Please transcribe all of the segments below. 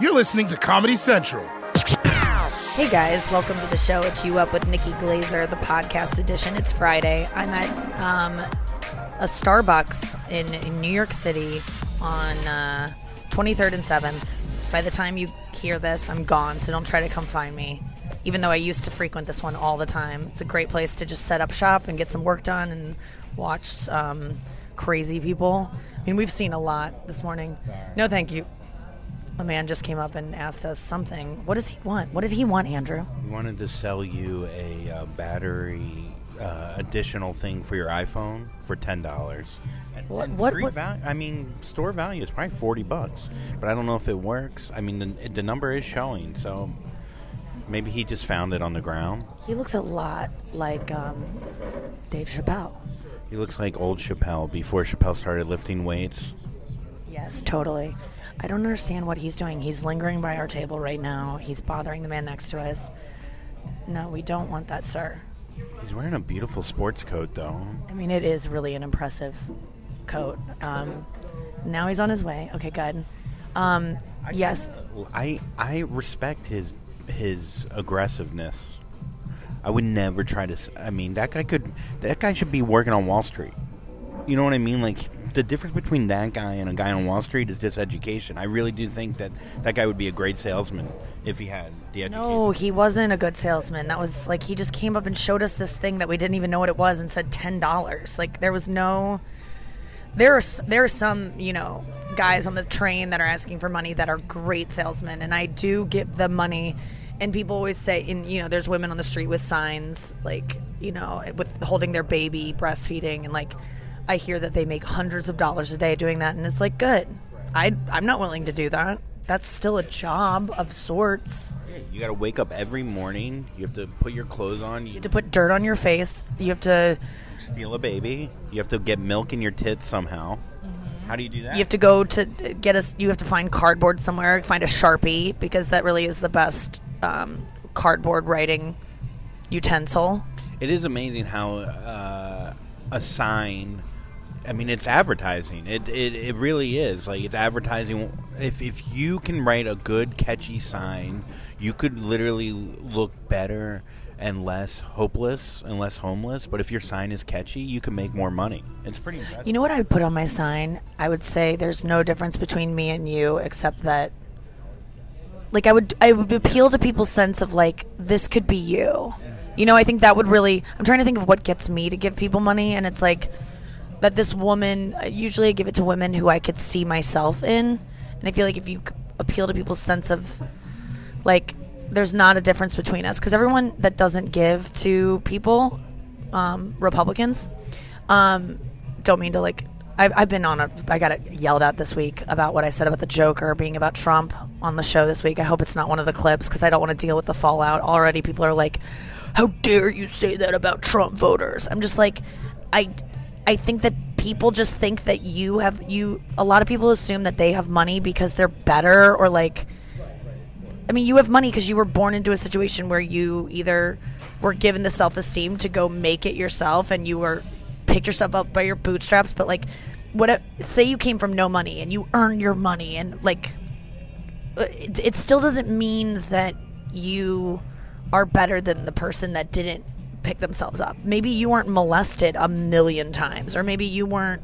You're listening to Comedy Central. Hey guys, welcome to the show. It's You Up with Nikki Glazer, the podcast edition. It's Friday. I'm at um, a Starbucks in, in New York City on uh, 23rd and 7th. By the time you hear this, I'm gone, so don't try to come find me. Even though I used to frequent this one all the time, it's a great place to just set up shop and get some work done and watch um, crazy people. I mean, we've seen a lot this morning. No, thank you. A man just came up and asked us something. What does he want? What did he want, Andrew? He wanted to sell you a uh, battery uh, additional thing for your iPhone for ten dollars. What- what was- I mean, store value is probably forty bucks, but I don't know if it works. I mean, the, the number is showing, so maybe he just found it on the ground. He looks a lot like um, Dave Chappelle. He looks like old Chappelle before Chappelle started lifting weights. Yes, totally. I don't understand what he's doing. He's lingering by our table right now. He's bothering the man next to us. No, we don't want that, sir. He's wearing a beautiful sports coat, though. I mean, it is really an impressive coat. Um, now he's on his way. Okay, good. Um, yes, I I respect his his aggressiveness. I would never try to. I mean, that guy could. That guy should be working on Wall Street. You know what I mean? Like the difference between that guy and a guy on Wall Street is just education. I really do think that that guy would be a great salesman if he had the education. no, he wasn't a good salesman. That was like he just came up and showed us this thing that we didn't even know what it was and said ten dollars. Like there was no. There are there are some you know guys on the train that are asking for money that are great salesmen, and I do give them money. And people always say, and you know, there's women on the street with signs like you know, with holding their baby, breastfeeding, and like I hear that they make hundreds of dollars a day doing that, and it's like good. I I'm not willing to do that. That's still a job of sorts. You got to wake up every morning. You have to put your clothes on. You You have to put dirt on your face. You have to steal a baby. You have to get milk in your tits somehow. How do you do that? you have to go to get us. You have to find cardboard somewhere. Find a sharpie because that really is the best um, cardboard writing utensil. It is amazing how uh, a sign. I mean, it's advertising. It, it it really is like it's advertising. If if you can write a good, catchy sign, you could literally look better and less hopeless and less homeless. But if your sign is catchy, you can make more money. It's pretty impressive. You know what I would put on my sign? I would say there's no difference between me and you except that like I would I would appeal to people's sense of like this could be you. You know, I think that would really I'm trying to think of what gets me to give people money and it's like that this woman usually I give it to women who I could see myself in. And I feel like if you appeal to people's sense of like there's not a difference between us. Because everyone that doesn't give to people um, republicans um, don't mean to like I've, I've been on a i got yelled at this week about what i said about the joker being about trump on the show this week. I hope it's not one of the clips because i don't want to deal with the fallout. Already people are like how dare you say that about trump voters? I'm just like i i think that people just think that you have you a lot of people assume that they have money because they're better or like I mean, you have money because you were born into a situation where you either were given the self esteem to go make it yourself and you were picked yourself up by your bootstraps. But like, what? if- say you came from no money and you earned your money and like, uh, it, it still doesn't mean that you are better than the person that didn't pick themselves up. Maybe you weren't molested a million times, or maybe you weren't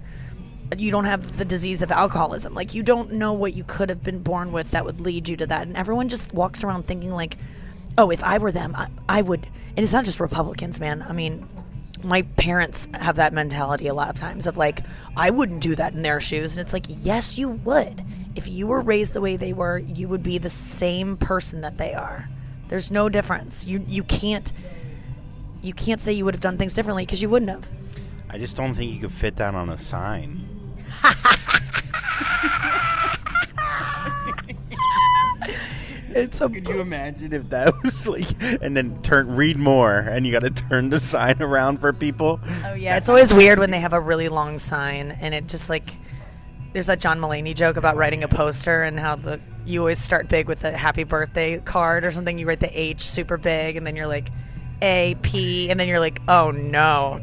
you don't have the disease of alcoholism. Like you don't know what you could have been born with that would lead you to that. And everyone just walks around thinking like, "Oh, if I were them, I, I would." And it's not just Republicans, man. I mean, my parents have that mentality a lot of times of like, "I wouldn't do that in their shoes." And it's like, "Yes, you would. If you were raised the way they were, you would be the same person that they are. There's no difference. You you can't you can't say you would have done things differently because you wouldn't have." I just don't think you could fit that on a sign. It's a Could you imagine if that was like, and then turn read more, and you got to turn the sign around for people? Oh yeah, it's always weird when they have a really long sign and it just like there's that John Mulaney joke about writing a poster and how the you always start big with a happy birthday card or something. You write the H super big and then you're like A P and then you're like, oh no.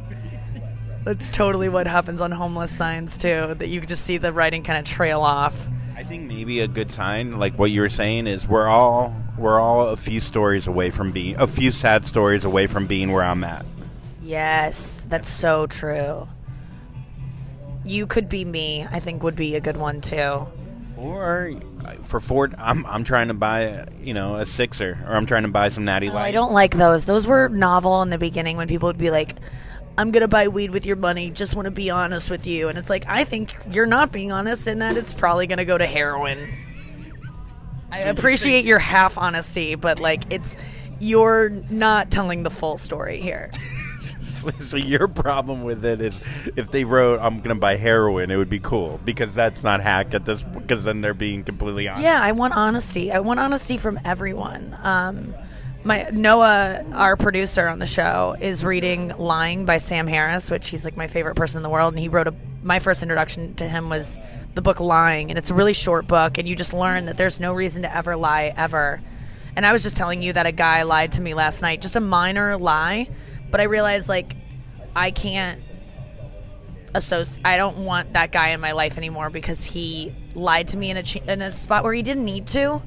That's totally what happens on homeless signs too. That you just see the writing kind of trail off. I think maybe a good sign, like what you were saying, is we're all we're all a few stories away from being a few sad stories away from being where I'm at. Yes, that's so true. You could be me. I think would be a good one too. Or for Ford, I'm I'm trying to buy you know a sixer, or I'm trying to buy some Natty Oh, Light. I don't like those. Those were novel in the beginning when people would be like, "I'm gonna buy weed with your money. Just want to be honest with you." And it's like, I think you're not being honest, in that it's probably gonna go to heroin. I appreciate your half honesty, but like, it's you're not telling the full story here. So, your problem with it is if they wrote I'm going to buy heroin, it would be cool because that's not hack at this because then they're being completely honest. Yeah, I want honesty. I want honesty from everyone. Um, my Noah, our producer on the show, is reading "Lying" by Sam Harris, which he's like my favorite person in the world, and he wrote a. My first introduction to him was the book "Lying," and it's a really short book, and you just learn that there's no reason to ever lie ever. And I was just telling you that a guy lied to me last night, just a minor lie, but I realized like I can't associate. I don't want that guy in my life anymore because he lied to me in a ch- in a spot where he didn't need to.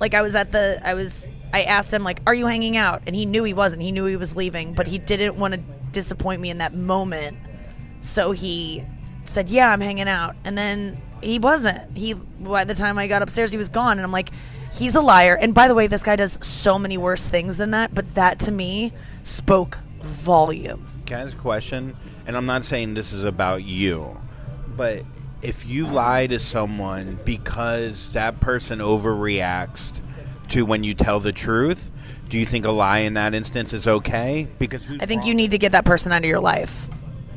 Like I was at the I was I asked him like, "Are you hanging out?" And he knew he wasn't. He knew he was leaving, but he didn't want to disappoint me in that moment. So he said, "Yeah, I'm hanging out." And then he wasn't. He by the time I got upstairs, he was gone, and I'm like, "He's a liar." And by the way, this guy does so many worse things than that, but that to me spoke volumes. Can I ask a question? And I'm not saying this is about you, but if you lie to someone because that person overreacts to when you tell the truth, do you think a lie in that instance is okay? Because I think wrong? you need to get that person out of your life.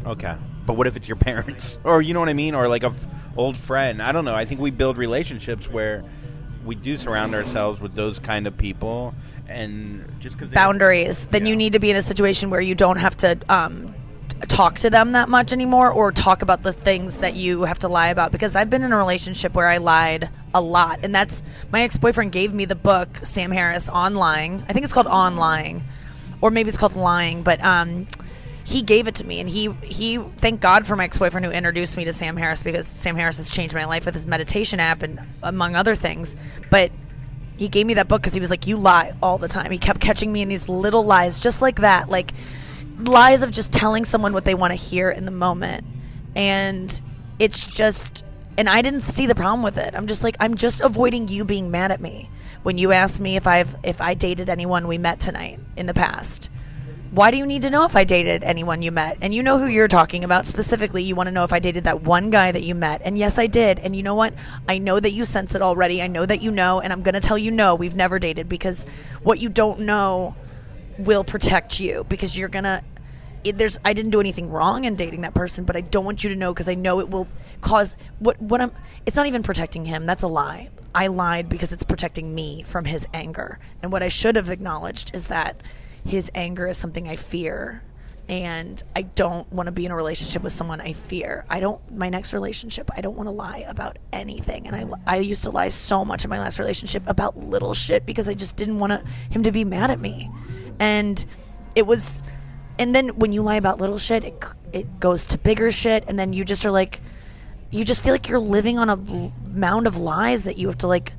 Okay. But what if it's your parents? Or you know what I mean? Or like a f- old friend. I don't know. I think we build relationships where we do surround ourselves with those kind of people and just cuz boundaries, then you Yeah. need to be in a situation where you don't have to um, talk to them that much anymore or talk about the things that you have to lie about. Because I've been in a relationship where I lied a lot, and that's my ex boyfriend gave me the book Sam Harris on lying. I think it's called On Lying, or maybe it's called Lying, but. Um, he gave it to me and he he thank god for my ex-boyfriend who introduced me to sam harris because sam harris has changed my life with his meditation app and among other things but he gave me that book because he was like, "You lie all the time." He kept catching me in these little lies, just like that, like lies of just telling someone what they want to hear in the moment, and it's just. And I didn't see the problem with it. I'm just like, I'm just avoiding you being mad at me when you asked me if I've if I dated anyone we met tonight in the past. Why do you need to know if I dated anyone you met? And you know who you're talking about specifically. You want to know if I dated that one guy that you met. And yes, I did. And you know what? I know that you sense it already. I know that you know. And I'm going to tell you no, we've never dated because what you don't know will protect you because you're going to. There's I didn't do anything wrong in dating that person, but I don't want you to know because I know it will cause what what I'm. It's not even protecting him. That's a lie. I lied because it's protecting me from his anger. And what I should have acknowledged is that his anger is something I fear and I don't want to be in a relationship with someone I fear. I don't my next relationship, I don't want to lie about anything. And I I used to lie so much in my last relationship about little shit because I just didn't want to, him to be mad at me. And it was and then when you lie about little shit, it it goes to bigger shit and then you just are like you just feel like you're living on a mound of lies that you have to like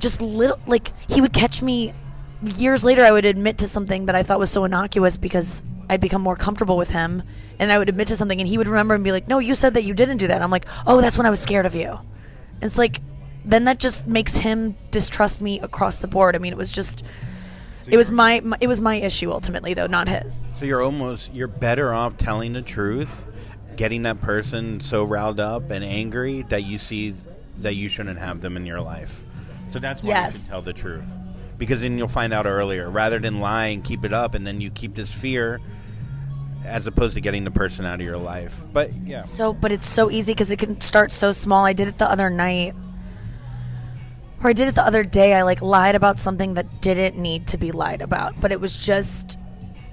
just little like he would catch me years later I would admit to something that I thought was so innocuous because I'd become more comfortable with him and I would admit to something and he would remember and be like, "No, you said that you didn't do that." I'm like, "Oh, that's when I was scared of you." And it's like then that just makes him distrust me across the board. I mean, it was just it was my, my it was my issue ultimately though, not his. So you're almost you're better off telling the truth, getting that person so riled up and angry that you see that you shouldn't have them in your life. So that's why Yes. you should tell the truth. Because then you'll find out earlier, rather than lie and keep it up, and then you keep this fear, as opposed to getting the person out of your life. But yeah, So, but it's so easy because it can start so small. I did it the other night. Or I did it the other day. I like lied about something that didn't need to be lied about, but it was just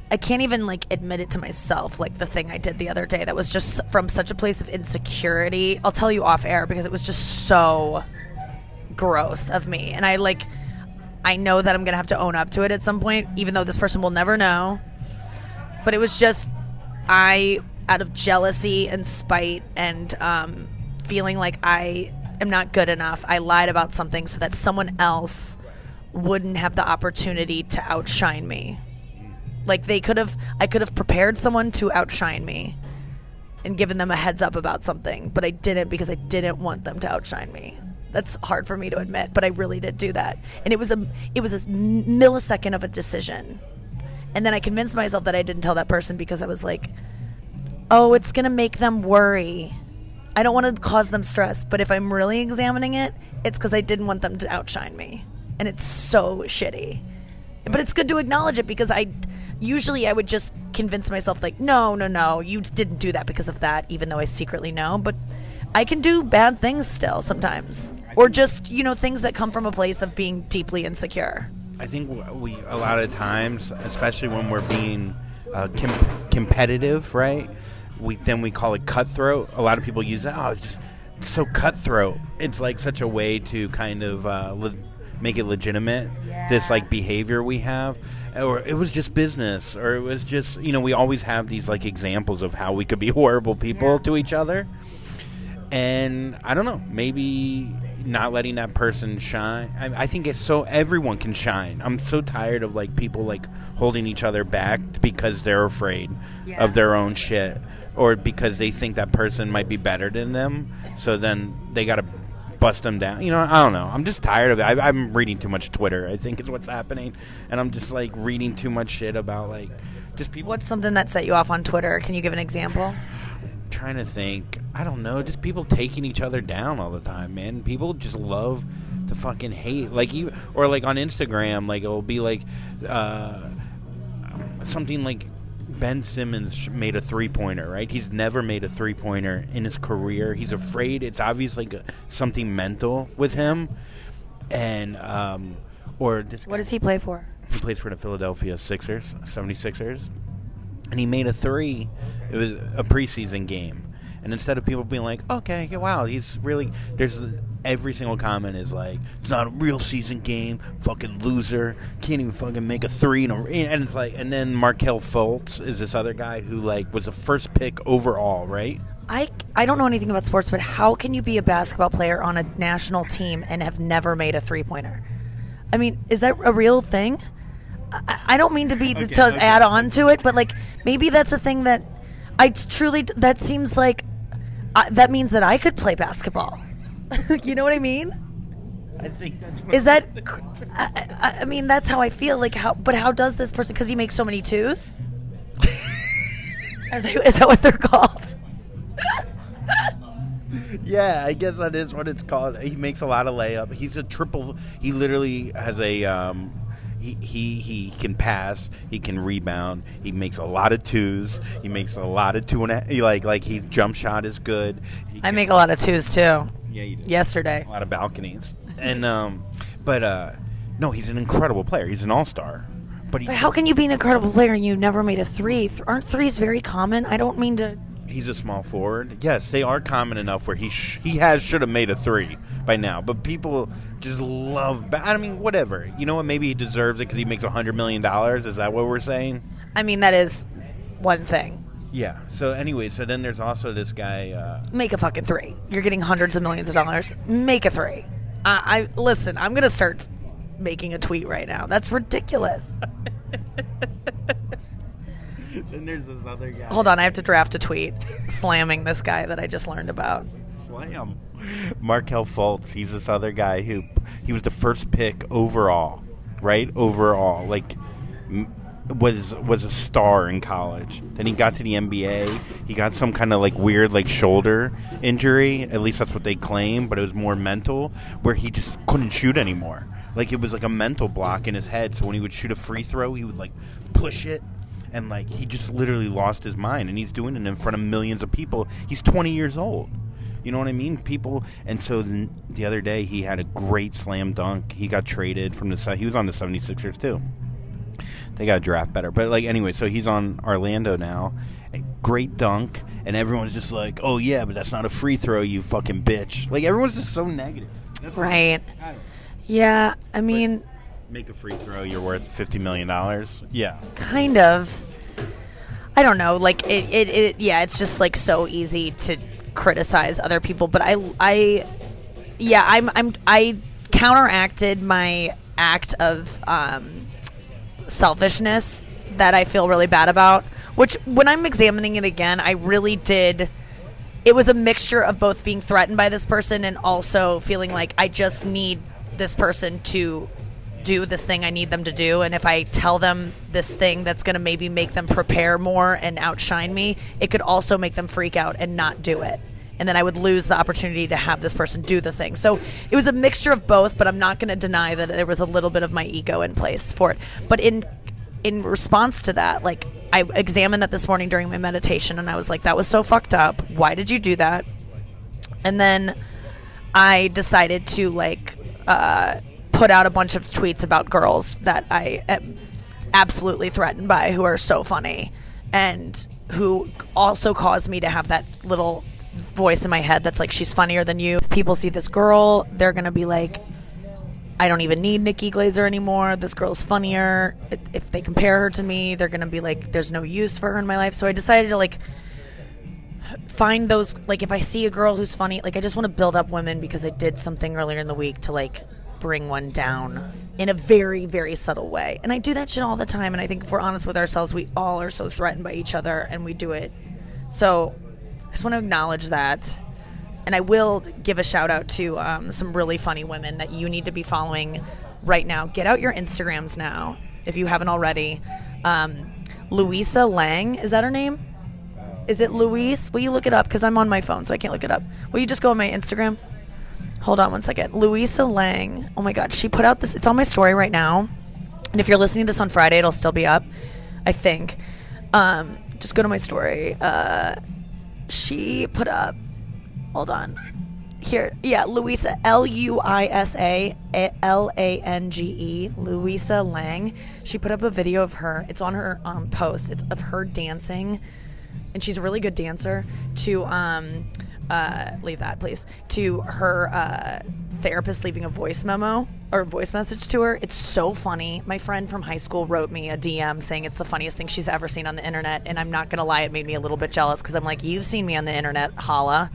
I can't even like admit it to myself like the thing I did the other day that was just from such a place of insecurity. I'll tell you off air because it was just so gross of me. And I like I know that I'm going to have to own up to it at some point even though this person will never know. But it was just I out of jealousy and spite and um, feeling like I am not good enough. I lied about something so that someone else wouldn't have the opportunity to outshine me. Like they could have I could have prepared someone to outshine me and given them a heads up about something, but I didn't because I didn't want them to outshine me. That's hard for me to admit, but I really did do that. And it was a it was a millisecond of a decision. And then I convinced myself that I didn't tell that person because I was like, "Oh, it's going to make them worry." I don't want to cause them stress, but if I'm really examining it, it's because I didn't want them to outshine me. And it's so shitty. But it's good to acknowledge it because I usually I would just convince myself, like, no, no, no, you didn't do that because of that, even though I secretly know. But I can do bad things still sometimes. Or just, you know, things that come from a place of being deeply insecure. I think we a lot of times, especially when we're being uh, com- competitive, right? We then we call it cutthroat. A lot of people use that. Oh, it's just it's so cutthroat. It's like such a way to kind of uh, le- make it legitimate. This like behavior we have, or it was just business, or it was just you know we always have these like examples of how we could be horrible people Yeah. to each other. And I don't know, maybe not letting that person shine. I, I think it's so everyone can shine. I'm so tired of like people like holding each other back because they're afraid Yeah. of their own shit or because they think that person might be better than them. So then they got to bust them down. You know, I don't know. I'm just tired of it. I, I'm reading too much Twitter. I think is what's happening, and I'm just like reading too much shit about like just people. What's something that set you off on Twitter? Can you give an example? Trying to think. I don't know. Just people taking each other down all the time, man. People just love to fucking hate. Like you, or like on Instagram, like it'll be like uh, something like Ben Simmons made a three pointer. Right? He's never made a three pointer in his career. He's afraid. It's obviously like something mental with him, and um, or What does he play for? he plays for the Philadelphia Sixers, 76ers. And he made a three. It was a preseason game. And instead of people being like, okay, yeah, wow, he's really. There's every single comment is like, it's not a real season game, fucking loser, can't even fucking make a three. In a, and it's like, and then Markelle Fultz is this other guy who like was the first pick overall, right? I, I don't know anything about sports, but how can you be a basketball player on a national team and have never made a three pointer? I mean, is that a real thing? I, I don't mean to be to okay. add on to it, but like maybe that's a thing that I truly that seems like uh, that means that I could play basketball. you know what I mean? I think that's Is that? I, I, I mean, that's how I feel. Like how? But how does this person? Because he makes so many twos. Are they, is that what they're called? Yeah, I guess that is what it's called. He makes a lot of layup. He's a triple. He literally has a. Um, he, he he can pass. He can rebound. He makes a lot of twos. He makes a lot of two and a, he like like he jump shot is good. He I make a lot of twos too. yeah you do. Yesterday. a lot of balconies and um, but uh, no, he's an incredible player. He's an all star. But, he, But how can you be an incredible player and you never made a three? Th- aren't threes very common? I don't mean to. He's a small forward. Yes, they are common enough where he sh- he has should have made a three by now. But people just love. Ba- I mean, whatever. You know what? Maybe he deserves it because he makes a hundred million dollars. Is that what we're saying? I mean, that is one thing. Yeah. So anyway, so then there's also this guy. Uh, Make a fucking three. You're getting hundreds of millions of dollars. Make a three. I, I listen. I'm gonna start making a tweet right now. That's ridiculous. then there's this other guy. Hold on, I have to draft a tweet slamming this guy that I just learned about. Slam. Markelle Fultz. He's this other guy who he was the first pick overall, right? Overall, like m- was was a star in college. Then he got to the NBA. He got some kind of like weird like shoulder injury. At least that's what they claim, but it was more mental, where he just couldn't shoot anymore. Like it was like a mental block in his head. So when he would shoot a free throw, he would like push it and like he just literally lost his mind and he's doing it in front of millions of people. He's 20 years old. You know what i mean? People and so then the other day he had a great slam dunk. He got traded from the he was on the 76ers too. They got to draft better. But like anyway so he's on orlando now. A great dunk and everyone's just like oh yeah but that's not a free throw you fucking bitch. Like everyone's just so negative. That's Right. Yeah, I mean, make a free throw you're worth 50 million dollars yeah kind of. I don't know. Like it, it, it. Yeah, it's just like so easy to criticize other people. But I, I, yeah, I'm I'm I counteracted my act of um, selfishness that I feel really bad about. Which, when I'm examining it again, I really did. It was a mixture of both being threatened by this person and also feeling like I just need this person to do this thing I need them to do. And if I tell them this thing that's going to maybe make them prepare more and outshine me, it could also make them freak out and not do it. And then I would lose the opportunity to have this person do the thing. So it was a mixture of both, but I'm not going to deny that there was a little bit of my ego in place for it. But in in response to that, like I examined that this morning during my meditation and I was like, that was so fucked up. Why did you do that? And then I decided to like uh, put out a bunch of tweets about girls that I am absolutely threatened by who are so funny and who also caused me to have that little voice in my head that's like she's funnier than you. If people see this girl, they're going to be like I don't even need Nikki Glazer anymore. This girl's funnier. If they compare her to me, they're going to be like there's no use for her in my life. So I decided to like find those like if I see a girl who's funny, like I just want to build up women because I did something earlier in the week to like bring one down in a very, very subtle way. And I do that shit all the time. And I think if we're honest with ourselves, we all are so threatened by each other and we do it. So I just want to acknowledge that. And I will give a shout out to um, some really funny women that you need to be following right now. Get out your Instagrams now if you haven't already. Um, Louisa Lange, is that her name? Is it Louise? Will you look it up? Because I'm on my phone, so I can't look it up. Will you just go on my Instagram? Hold on one second. Louisa Lange. Oh my God, she put out this. It's on my story right now. And if you're listening to this on Friday, it'll still be up. I think. Um, just go to my story. Uh, she put up. Hold on. Here, yeah, Louisa L U I S A L A N G E, Louisa Lange. She put up a video of her. It's on her um, post. It's of her dancing, and she's a really good dancer. To um, uh, leave that please to her uh, therapist leaving a voice memo or voice message to her. It's so funny. My friend from high school wrote me a dm saying it's the funniest thing she's ever seen on the internet and i'm not gonna lie it made me a little bit jealous because i'm like you've seen me on the internet hala.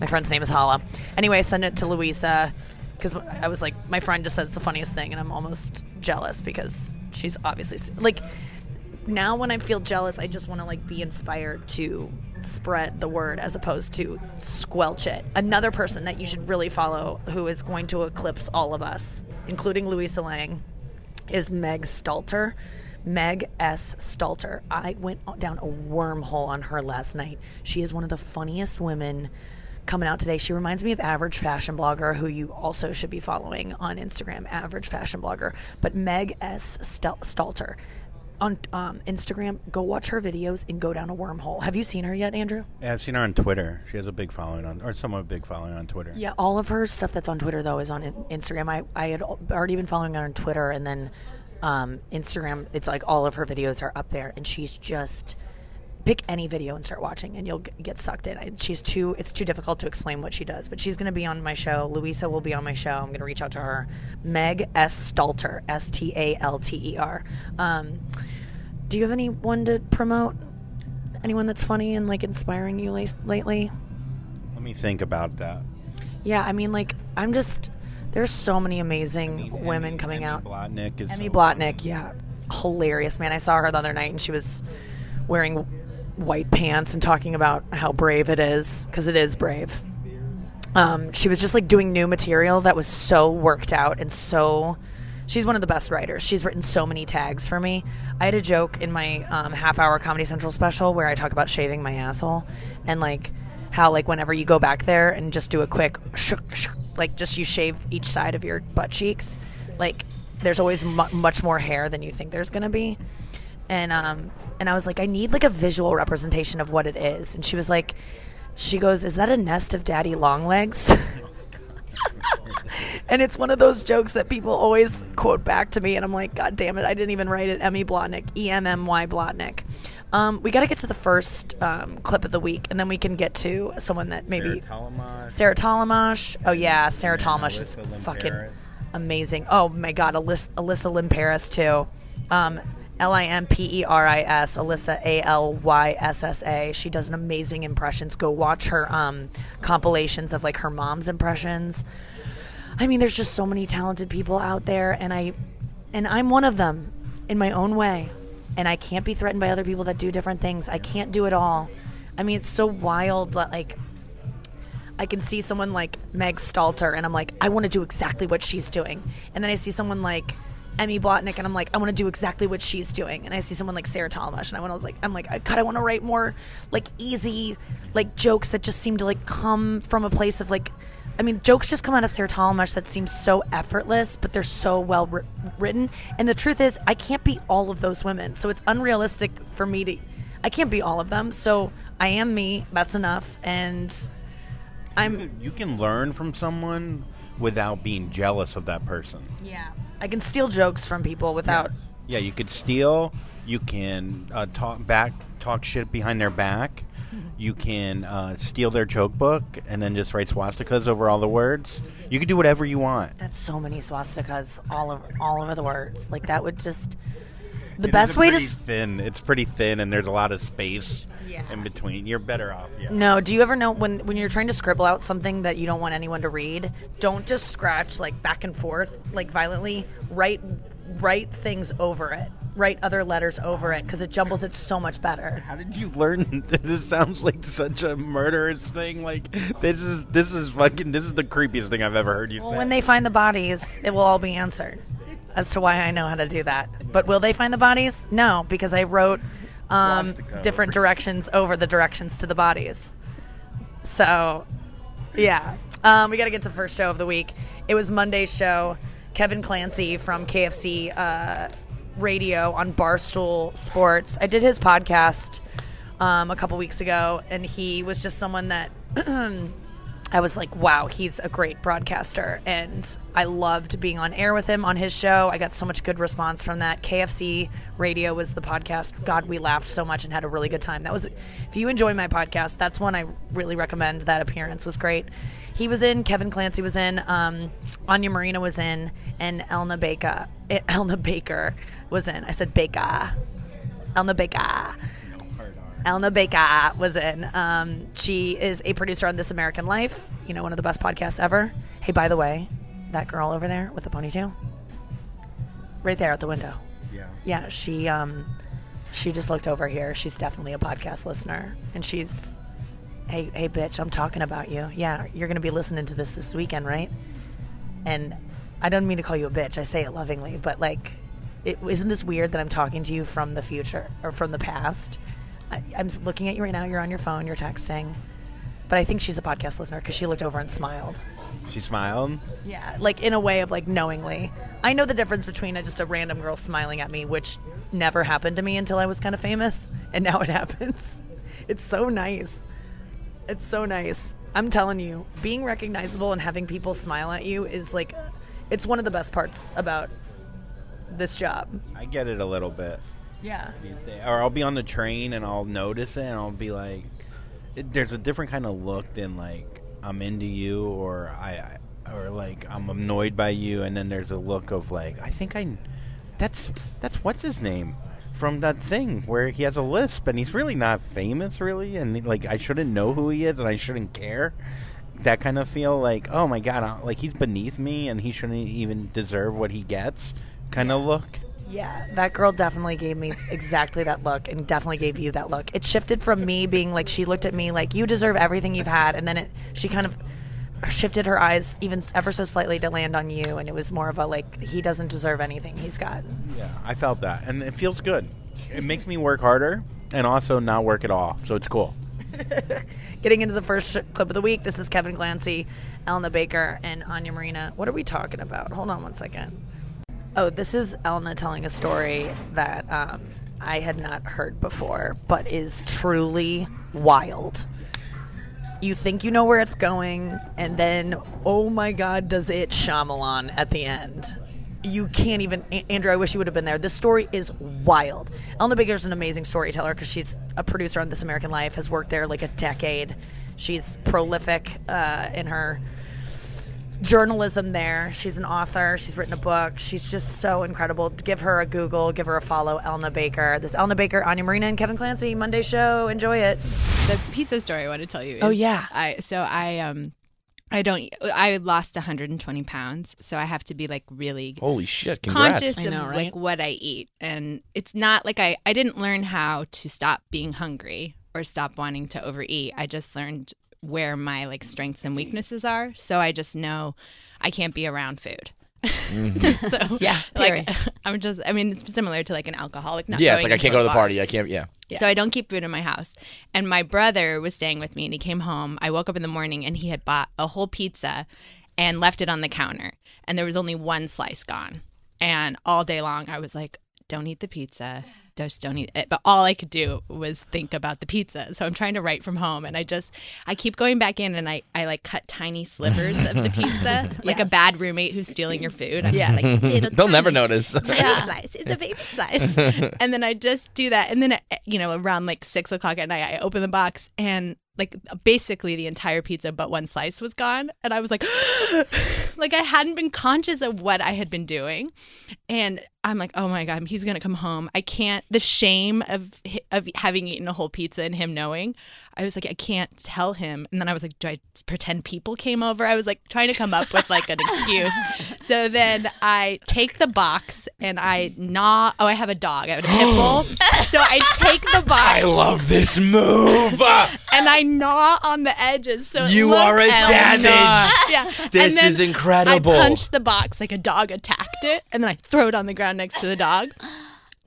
My friend's name is hala. Anyway i sent it to louisa because i was like my friend just said it's the funniest thing and i'm almost jealous because she's obviously like now when I feel jealous, I just want to like be inspired to spread the word as opposed to squelch it. Another person that you should really follow who is going to eclipse all of us, including Louisa Lange, is Meg Stalter. Meg S. Stalter. I went down a wormhole on her last night. She is one of the funniest women coming out today. She reminds me of Average Fashion Blogger, who you also should be following on Instagram, Average Fashion Blogger. But Meg S. Stalter on um, Instagram, go watch her videos and go down a wormhole. Have you seen her yet, Andrew? Yeah, I've seen her on Twitter. She has a big following on, or somewhat big following on Twitter. Yeah, all of her stuff that's on Twitter though is on Instagram. I I had already been following her on Twitter, and then um, Instagram. It's like all of her videos are up there, and she's just pick any video and start watching and you'll get sucked in she's too it's too difficult to explain what she does but she's going to be on my show louisa will be on my show i'm going to reach out to her meg s stalter s-t-a-l-t-e-r um, do you have anyone to promote? Anyone that's funny and like inspiring you lately? Let me think about that. Yeah i mean like i'm just there's so many amazing I mean, women Emmy, coming Emmy out. Blotnick is Emmy so Blotnick yeah. Hilarious man. I saw her the other night and she was wearing white pants and talking about how brave it is because it is brave. Um, she was just like doing new material that was so worked out and so. She's one of the best writers. She's written so many tags for me. I had a joke in my um, half hour Comedy Central special where I talk about shaving my asshole and like how like whenever you go back there and just do a quick sh- sh- like just you shave each side of your butt cheeks, like there's always mu- much more hair than you think there's gonna be and um and I was like, I need like a visual representation of what it is. And she was like, she goes, Is that a nest of daddy long legs? and it's one of those jokes that people always quote back to me, and I'm like, God damn it, I didn't even write it. Emmy Blotnick, E M M Y Blotnick. Um, we got to get to the first um, clip of the week, and then we can get to someone that maybe Sarah Tollemache. Oh yeah, Sarah Tollemache is fucking amazing. Oh my God, Alyssa, Alyssa Limperis too. Um, L I M P E R I S, Alyssa A L Y S S A. She does an amazing impressions. Go watch her um, compilations of like her mom's impressions. I mean, there's just so many talented people out there, and I, and I'm one of them in my own way, and I can't be threatened by other people that do different things. I can't do it all. I mean, it's so wild that like. I can see someone like Meg Stalter, and I'm like, I want to do exactly what she's doing. And then I see someone like Emmy Blotnick, and I'm like, I want to do exactly what she's doing. And I see someone like Sarah Tollemache, and I want to like, I'm like, uh, God, I want to write more like easy, like jokes that just seem to like come from a place of like, I mean, jokes just come out of Sarah Tollemache that seem so effortless, but they're so well ri- written. And the truth is, I can't be all of those women, so it's unrealistic for me to. I can't be all of them, so I am me. That's enough, and I'm You can learn from someone without being jealous of that person. yeah. I can steal jokes from people without. Yeah, you could steal. You can uh, talk back, talk shit behind their back. You can uh, steal their joke book and then just write swastikas over all the words. You can do whatever you want. That's so many swastikas all over all over the words. Like that would just the It best way to pretty s- thin. It's pretty thin, and there's a lot of space Yeah. in between. You're better off. Yeah. No, do you ever know when when you're trying to scribble out something that you don't want anyone to read, don't just scratch like back and forth like violently. Write write things over it. Write other letters over it because it jumbles it so much better. How did you learn? This sounds like such a murderous thing. Like this is this is fucking this is the creepiest thing I've ever heard you Well, say. when they find the bodies, it will all be answered as to why I know how to do that. But will they find the bodies? No, because I wrote um, different directions over the directions to the bodies. So, yeah. Um, we got to get to the first show of the week. It was Monday's show. Kevin Clancy from KFC uh, Radio on Barstool Sports. I did his podcast um, a couple weeks ago, and he was just someone that I was like, wow, he's a great broadcaster. And I loved being on air with him on his show. I got so much good response from that. KFC Radio was the podcast. God, we laughed so much and had a really good time. That was, if you enjoy my podcast, that's one I really recommend. That appearance was great. He was in, Kevin Clancy was in, um, Anya Marina was in, and Elna Baker. eh, Elna Baker was in. I said Baker. Elna Baker. Elna Baker was in. Um, she is a producer on This American Life, you know, one of the best podcasts ever. Hey, by the way, that girl over there with the ponytail, right there at the window. yeah. Yeah, she um, she just looked over here. She's definitely a podcast listener, and she's, hey, hey, bitch, I'm talking about you. Yeah, you're gonna be listening to this this weekend, right? And I don't mean to call you a bitch. I say it lovingly, but like, it, isn't this weird that I'm talking to you from the future or from the past? I, I'm looking at you right now. You're on your phone. You're texting. But I think she's a podcast listener because she looked over and smiled. She smiled. Yeah, like in a way of like knowingly. I know the difference between a, just a random girl smiling at me, which never happened to me until I was kind of famous, and now it happens. It's so nice. It's so nice. I'm telling you, being recognizable and having people smile at you is like, it's one of the best parts about this job. I get it a little bit. Yeah. Or I'll be on the train and I'll notice it and I'll be like, it, there's a different kind of look than like I'm into you or I, I or like I'm annoyed by you, and then there's a look of like I think I, that's that's what's his name from that thing where he has a lisp and he's really not famous really, and like I shouldn't know who he is and I shouldn't care. That kind of feel like oh my god, I- like he's beneath me and he shouldn't even deserve what he gets. Kind of look. Yeah, that girl definitely gave me exactly that look and definitely gave you that look. It shifted from me being like she looked at me like you deserve everything you've had and then it she kind of shifted her eyes even ever so slightly to land on you and it was more of a like he doesn't deserve anything he's got. Yeah, I felt that, and it feels good. It makes me work harder and also not work at all, so it's cool. Getting into the first sh- clip of the week, this is Kevin Clancy, Elna Baker, and Anya Marina. What are we talking about? Hold on one second. Oh, this is Elna telling a story that um, I had not heard before, but is truly wild. You think you know where it's going, and then, oh my God, does it Shyamalan at the end? You can't even. Andrew, I wish you would have been there. This story is wild. Elna Baker is an amazing storyteller because she's a producer on This American Life, has worked there like a decade. She's prolific uh, in her journalism there. She's an author. She's written a book. She's just so incredible. Give her a Google. Give her a follow. Elna Baker. This Elna Baker, Anya Marina, and Kevin Clancy Monday show. Enjoy it. the pizza story I want to tell you. Oh, yeah. I so I um I don't. I lost 120 pounds, so I have to be like really Holy shit! Congrats. conscious I of know, right? like what I eat, and it's not like I I didn't learn how to stop being hungry or stop wanting to overeat. I just learned where my like strengths and weaknesses are, so I just know I can't be around food. Mm-hmm. so Yeah, like. I'm just. I mean, it's similar to like an alcoholic. Not yeah, it's like I can't go to the bar. party. I can't. Yeah. So I don't keep food in my house. And my brother was staying with me and he came home. I woke up in the morning and he had bought a whole pizza and left it on the counter. And there was only one slice gone. And all day long I was like, don't eat the pizza. Just don't eat it. But all I could do was think about the pizza. So I'm trying to write from home and I just I keep going back in and I, I like cut tiny slivers of the pizza. Like a bad roommate who's stealing your food. I'm Yes. just like They'll never tiny- notice. tiny slice. It's a baby slice. and then I just do that. And then, uh, you know, around like six o'clock at night, I open the box and like basically the entire pizza but one slice was gone. And I was like, like I hadn't been conscious of what I had been doing. And I'm like, oh my God, he's going to come home. I can't, the shame of, of having eaten a whole pizza and him knowing. I was like, I can't tell him. And then I was like, do I pretend people came over? I was like trying to come up with like an excuse. So then I take the box and I gnaw. Oh, I have a dog. I have a pit bull. so I take the box I love this move. and I gnaw on the edges. So You are a like- savage. Yeah. This And then is incredible. I punched the box like a dog attacked it, and then I throw it on the ground next to the dog.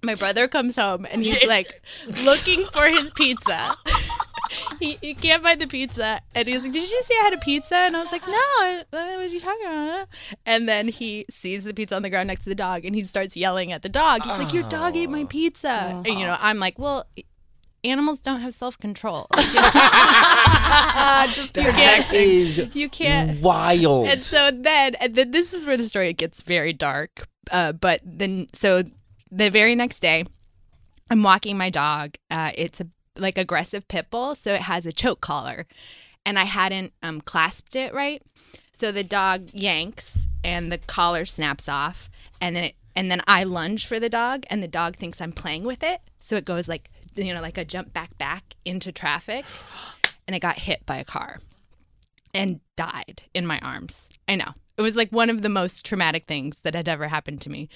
My brother comes home and he's like looking for his pizza. he, he can't find the pizza, and he's like, "Did you see I had a pizza?" And I was like, "No, I- what are you talking about?" And then he sees the pizza on the ground next to the dog, and he starts yelling at the dog. He's like, "Your dog ate my oh. pizza!" Oh. And you know, I'm like, "Well." Animals don't have self control. just That is You can't. wild. And so then, and then this is where the story gets very dark. Uh, but then, so the very next day, I'm walking my dog. Uh, it's a like aggressive pit bull, so it has a choke collar, and I hadn't um, clasped it right. So the dog yanks, and the collar snaps off, and then it, and then I lunge for the dog, and the dog thinks I'm playing with it, so it goes like you know like a jump back back into traffic, and it got hit by a car and died in my arms. I know. It was like one of the most traumatic things that had ever happened to me.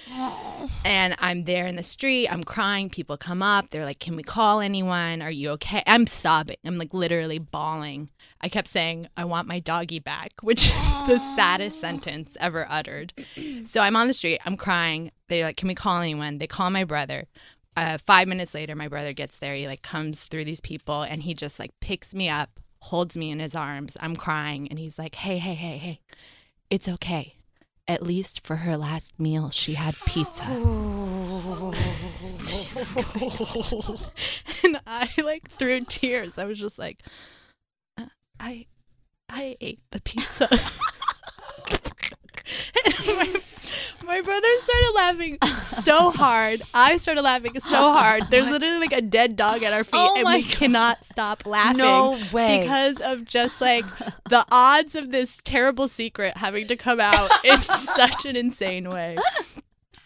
And I'm there in the street, I'm crying. People come up, they're like, Can we call anyone? Are you okay? I'm sobbing. I'm like literally bawling. I kept saying, I want my doggy back, which is the saddest sentence ever uttered. So I'm on the street, I'm crying. They're like, Can we call anyone? They call my brother. Uh, five minutes later, my brother gets there. He like comes through these people and he just like picks me up, holds me in his arms. I'm crying and he's like, Hey, hey, hey, hey, it's okay. At least for her last meal, she had pizza. and I like through tears. I was just like, uh, I, I ate the pizza. and my, my brother started laughing so hard. I started laughing so hard. There's literally like a dead dog at our feet, Oh and my we cannot stop laughing. No way. Because of just like the odds of this terrible secret having to come out in such an insane way.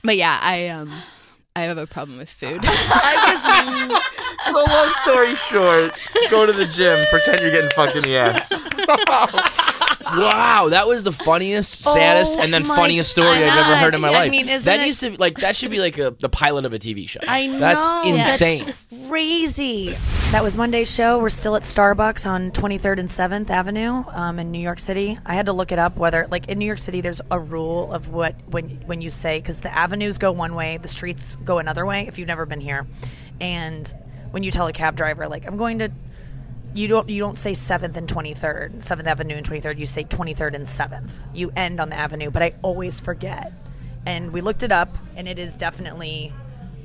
But yeah, I um I have a problem with food. So long story short, go to the gym, pretend you're getting fucked in the ass. Wow, that was the funniest, saddest, Oh and then funniest story I've ever heard in my I life. mean, that needs to like that should be like a the pilot of a TV show. I know. That's insane. crazy. That was Monday's show. We're still at Starbucks on 23rd and 7th Avenue um, in New York City. I had to look it up whether, like, in New York City, there's a rule of what when when you say because the avenues go one way, the streets go another way. If you've never been here, and when you tell a cab driver, like, I'm going to you don't you don't say 7th and 23rd 7th avenue and 23rd you say 23rd and 7th you end on the avenue but i always forget. And we looked it up and it is definitely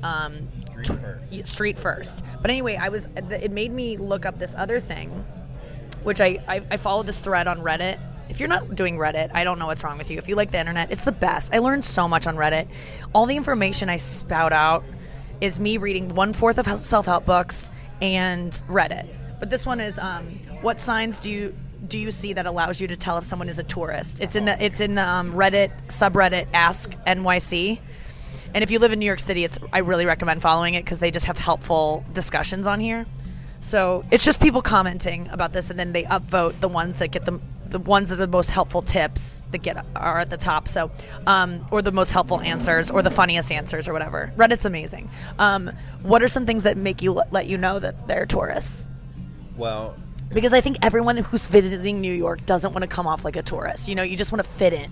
um, tw- street first. But anyway i was it made me look up this other thing which I, I i follow this thread on reddit. If you're not doing reddit i don't know what's wrong with you. If you like the internet it's the best. I learned so much on reddit. All the information i spout out is me reading one fourth of self-help books and reddit but this one is um, what signs do you do you see that allows you to tell if someone is a tourist it's in the it's in the um, reddit subreddit ask nyc and if you live in New York City, it's I really recommend following it because they just have helpful discussions on here. So it's just people commenting about this, and then they upvote the ones that get the the ones that are the most helpful tips that get are at the top. So, um, or the most helpful answers, or the funniest answers, or whatever. Reddit's amazing. Um, what are some things that make you let you know that they're tourists? Well, Because I think everyone who's visiting New York doesn't want to come off like a tourist. You know, you just want to fit in.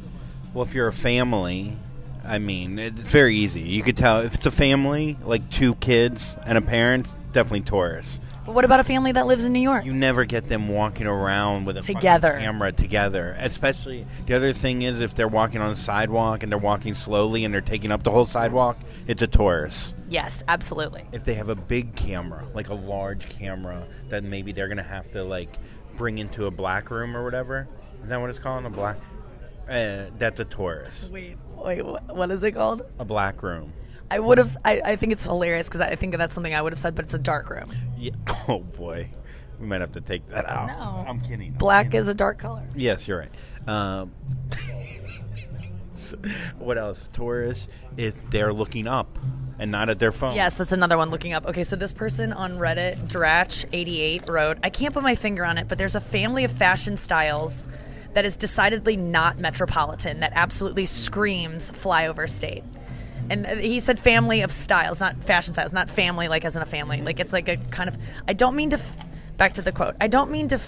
well, if you're a family, I mean, it's very easy. You could tell if it's a family, like two kids and a parent, definitely tourists. But what about a family that lives in New York? You never get them walking around with a Together. camera together. Especially the other thing is if they're walking on a sidewalk and they're walking slowly and they're taking up the whole sidewalk, it's a tourist. Yes, absolutely. If they have a big camera, like a large camera that maybe they're gonna have to like bring into a black room or whatever, is that what it's called? A black? Uh, that's a Taurus. Wait, wait, what is it called? A black room. I would have. I, I think it's hilarious because I think that's something I would have said, but it's a dark room. Yeah. Oh boy, we might have to take that out. No. I'm kidding. I'm Black kidding. is a dark color. Yes, you're right. Um, what else? Taurus, if they're looking up and not at their phone. Yes, that's another one looking up. Okay, so this person on Reddit, Dratch88, wrote, I can't put my finger on it, but there's a family of fashion styles that is decidedly not metropolitan, that absolutely screams flyover state. And uh, he said family of styles, not fashion styles, not family like as in a family. Like it's like a kind of, I don't mean to, f- back to the quote, I don't mean to f-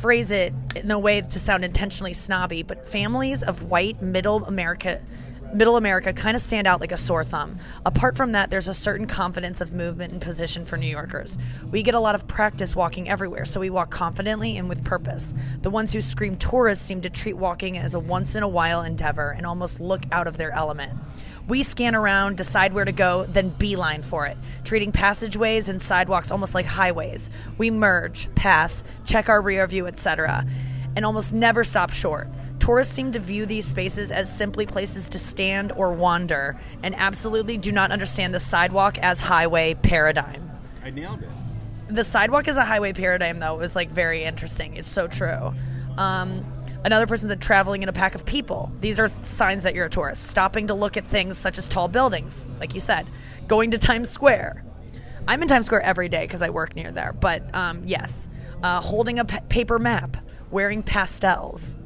phrase it in a way to sound intentionally snobby, but families of white middle America middle America kind of stand out like a sore thumb. Apart from that, there's a certain confidence of movement and position for New Yorkers. We get a lot of practice walking everywhere, so we walk confidently and with purpose. The ones who scream tourists seem to treat walking as a once in a while endeavor and almost look out of their element. We scan around, decide where to go, then beeline for it, treating passageways and sidewalks almost like highways. We merge, pass, check our rear view, etc., and almost never stop short. Tourists seem to view these spaces as simply places to stand or wander, and absolutely do not understand the sidewalk as highway paradigm. I nailed it. The sidewalk as a highway paradigm, though, is like very interesting. It's so true. Um, another person said traveling in a pack of people. These are signs that you're a tourist. Stopping to look at things such as tall buildings, like you said. Going to Times Square. I'm in Times Square every day because I work near there. But um, yes, uh, holding a paper map, wearing pastels,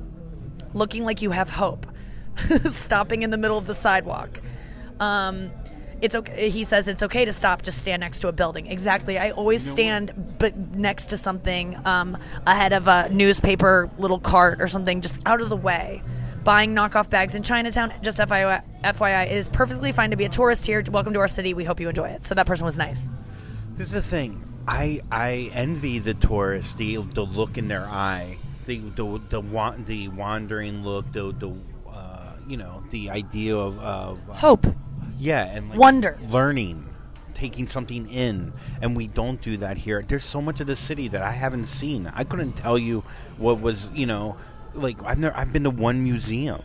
looking like you have hope, stopping in the middle of the sidewalk. Um, it's okay. He says it's okay to stop. Just stand next to a building. Exactly. I always stand, but next to something, um, ahead of a newspaper little cart or something, just out of the way. Buying knockoff bags in Chinatown. Just FYI, FYI, it is perfectly fine to be a tourist here. Welcome to our city. We hope you enjoy it. So that person was nice. This is the thing. I I envy the tourists. The the look in their eye. The the the wa- the wandering look. The the uh, you know the idea of of uh, Hope. Yeah, and like Wonder. learning, taking something in, and we don't do that here. There's so much of the city that I haven't seen. I couldn't tell you what was, you know, like I've never I've been to one museum,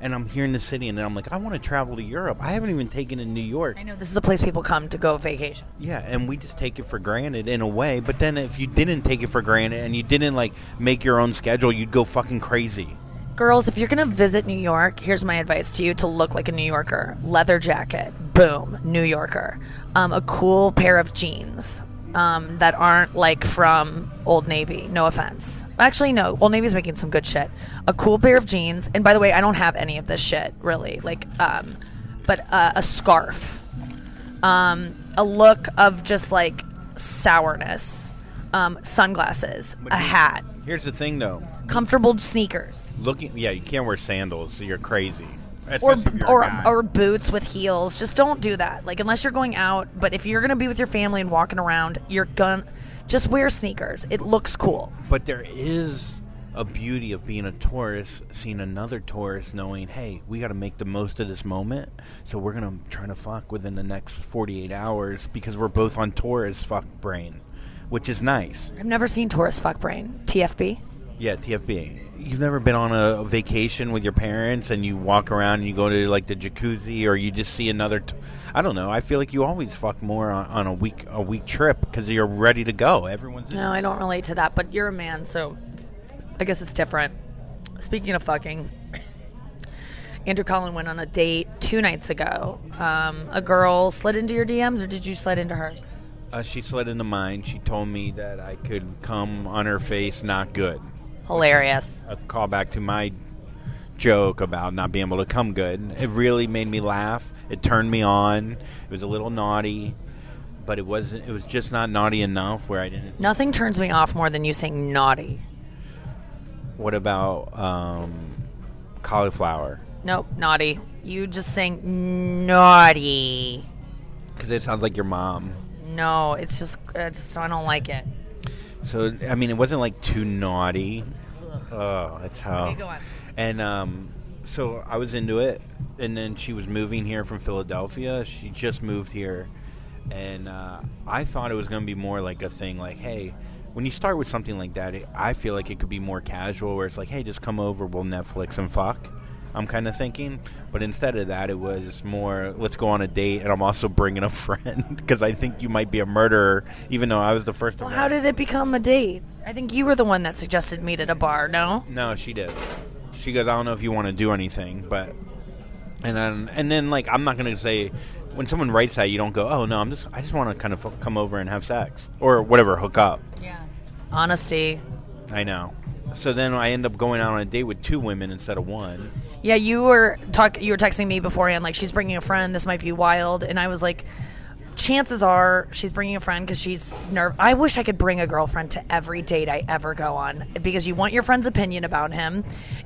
and I'm here in the city, and then I'm like, I want to travel to Europe. I haven't even taken in New York. I know this is a place people come to go vacation. Yeah, and we just take it for granted in a way. But then if you didn't take it for granted and you didn't like make your own schedule, you'd go fucking crazy. Girls, if you're going to visit New York, here's my advice to you to look like a New Yorker. Leather jacket, boom, New Yorker. Um, a cool pair of jeans um, that aren't like from Old Navy, no offense. Actually, no, Old Navy's making some good shit. A cool pair of jeans, and by the way, I don't have any of this shit, really. Like, um, but uh, a scarf. Um, a look of just like sourness. Um, sunglasses, a hat, Here's the thing, though. comfortable sneakers. Looking, yeah, you can't wear sandals. So you're crazy. Or Especially if or or boots with heels. Just don't do that. Like unless you're going out, but if you're going to be with your family and walking around, you're going to just wear sneakers. It looks cool. But there is a beauty of being a tourist, seeing another tourist, knowing, hey, we got to make the most of this moment. So we're gonna try to fuck within the next 48 hours because we're both on tourist fuck brain, which is nice. I've never seen tourist fuck brain. TFB. Yeah, TFB. You've never been on a vacation with your parents and you walk around and you go to like the jacuzzi or you just see another. T- I don't know. I feel like you always fuck more on, on a week a week trip because you're ready to go. Everyone's No, I don't relate to that, but you're a man, so I guess it's different. Speaking of fucking, Andrew Collin went on a date two nights ago. Um, a girl slid into your DMs, or did you slide into hers? Uh, she slid into mine. She told me that I could come on her face, not good. Hilarious. a callback to my joke about not being able to come good. It really made me laugh. It turned me on. It was a little naughty, but it wasn't. It was just not naughty enough where I didn't. Nothing turns me off more than you saying naughty. What about um, cauliflower? Nope, naughty. You just saying naughty. Because it sounds like your mom. No, it's just, uh, just I don't like it. So I mean, it wasn't like too naughty. Oh, that's how. Okay, go on. And um, so I was into it, and then she was moving here from Philadelphia. She just moved here, and uh, I thought it was going to be more like a thing, like, hey, when you start with something like that, it, I feel like it could be more casual, where it's like, hey, just come over, we'll Netflix and fuck. I'm kind of thinking, but instead of that, it was more, let's go on a date, and I'm also bringing a friend because I think you might be a murderer, even though I was the first. to Well, how did it become a date? I think you were the one that suggested meet at a bar, no? No, she did. She goes, I don't know if you want to do anything, but and then and then like I'm not gonna say when someone writes that you don't go, oh no, I'm just I just want to kind of f- come over and have sex or whatever, hook up. Yeah. Honesty. I know. So then I end up going out on a date with two women instead of one. Yeah, you were talk. You were texting me beforehand, like she's bringing a friend. This might be wild, and I was like, chances are she's bringing a friend because she's nerve. I wish I could bring a girlfriend to every date I ever go on because you want your friend's opinion about him.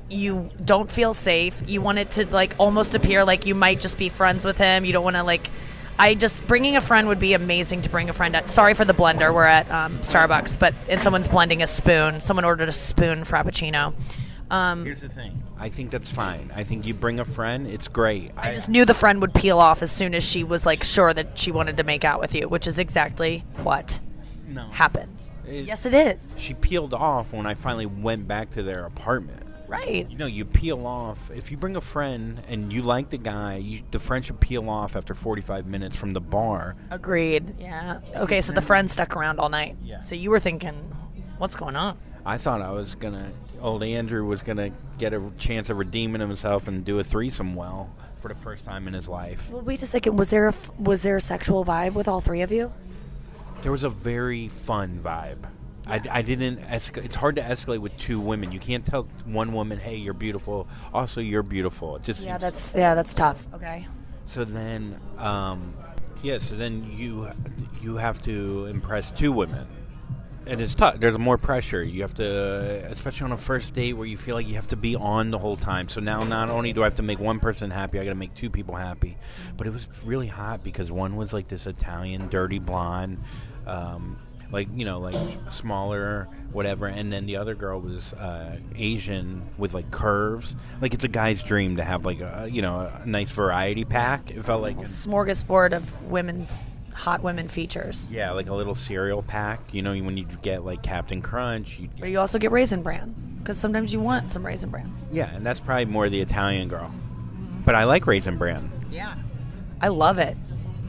You don't feel safe. You want it to like almost appear like you might just be friends with him. You don't want to like. I just bringing a friend would be amazing to bring a friend at. Sorry for the blender. We're at um, Starbucks, but and someone's blending a spoon. Someone ordered a spoon frappuccino. Um, Here's the thing. I think that's fine. I think you bring a friend, it's great. I just knew the friend would peel off as soon as she was like sure that she wanted to make out with you, which is exactly what no. happened. It- yes, it is. She peeled off when I finally went back to their apartment. Right. You know, you peel off. If you bring a friend and you like the guy, you, the friend should peel off after 45 minutes from the bar. Agreed. Yeah. Okay, so the friend stuck around all night. Yeah. So you were thinking, what's going on? I thought I was gonna, old Andrew was gonna get a chance of redeeming himself and do a threesome well for the first time in his life. Well, wait a second. Was there a f- was there a sexual vibe with all three of you? There was a very fun vibe. I, I didn't. Esca- it's hard to escalate with two women. You can't tell one woman, "Hey, you're beautiful." Also, you're beautiful. It just Yeah, seems- that's yeah, that's tough. Okay. So then, um, yeah. So then you you have to impress two women, and it's tough. There's more pressure. You have to, especially on a first date where you feel like you have to be on the whole time. So now, not only do I have to make one person happy, I got to make two people happy. But it was really hot because one was like this Italian, dirty blonde. Um, like you know, like smaller, whatever, and then the other girl was uh, Asian with like curves. Like it's a guy's dream to have like a you know a nice variety pack. It felt like a Smorgasbord of women's hot women features. yeah, like a little cereal pack. You know, when you get like Captain Crunch, you But you also get raisin bran because sometimes you want some raisin bran. yeah, and that's probably more the Italian girl. But I like Raisin Bran. Yeah. I love it.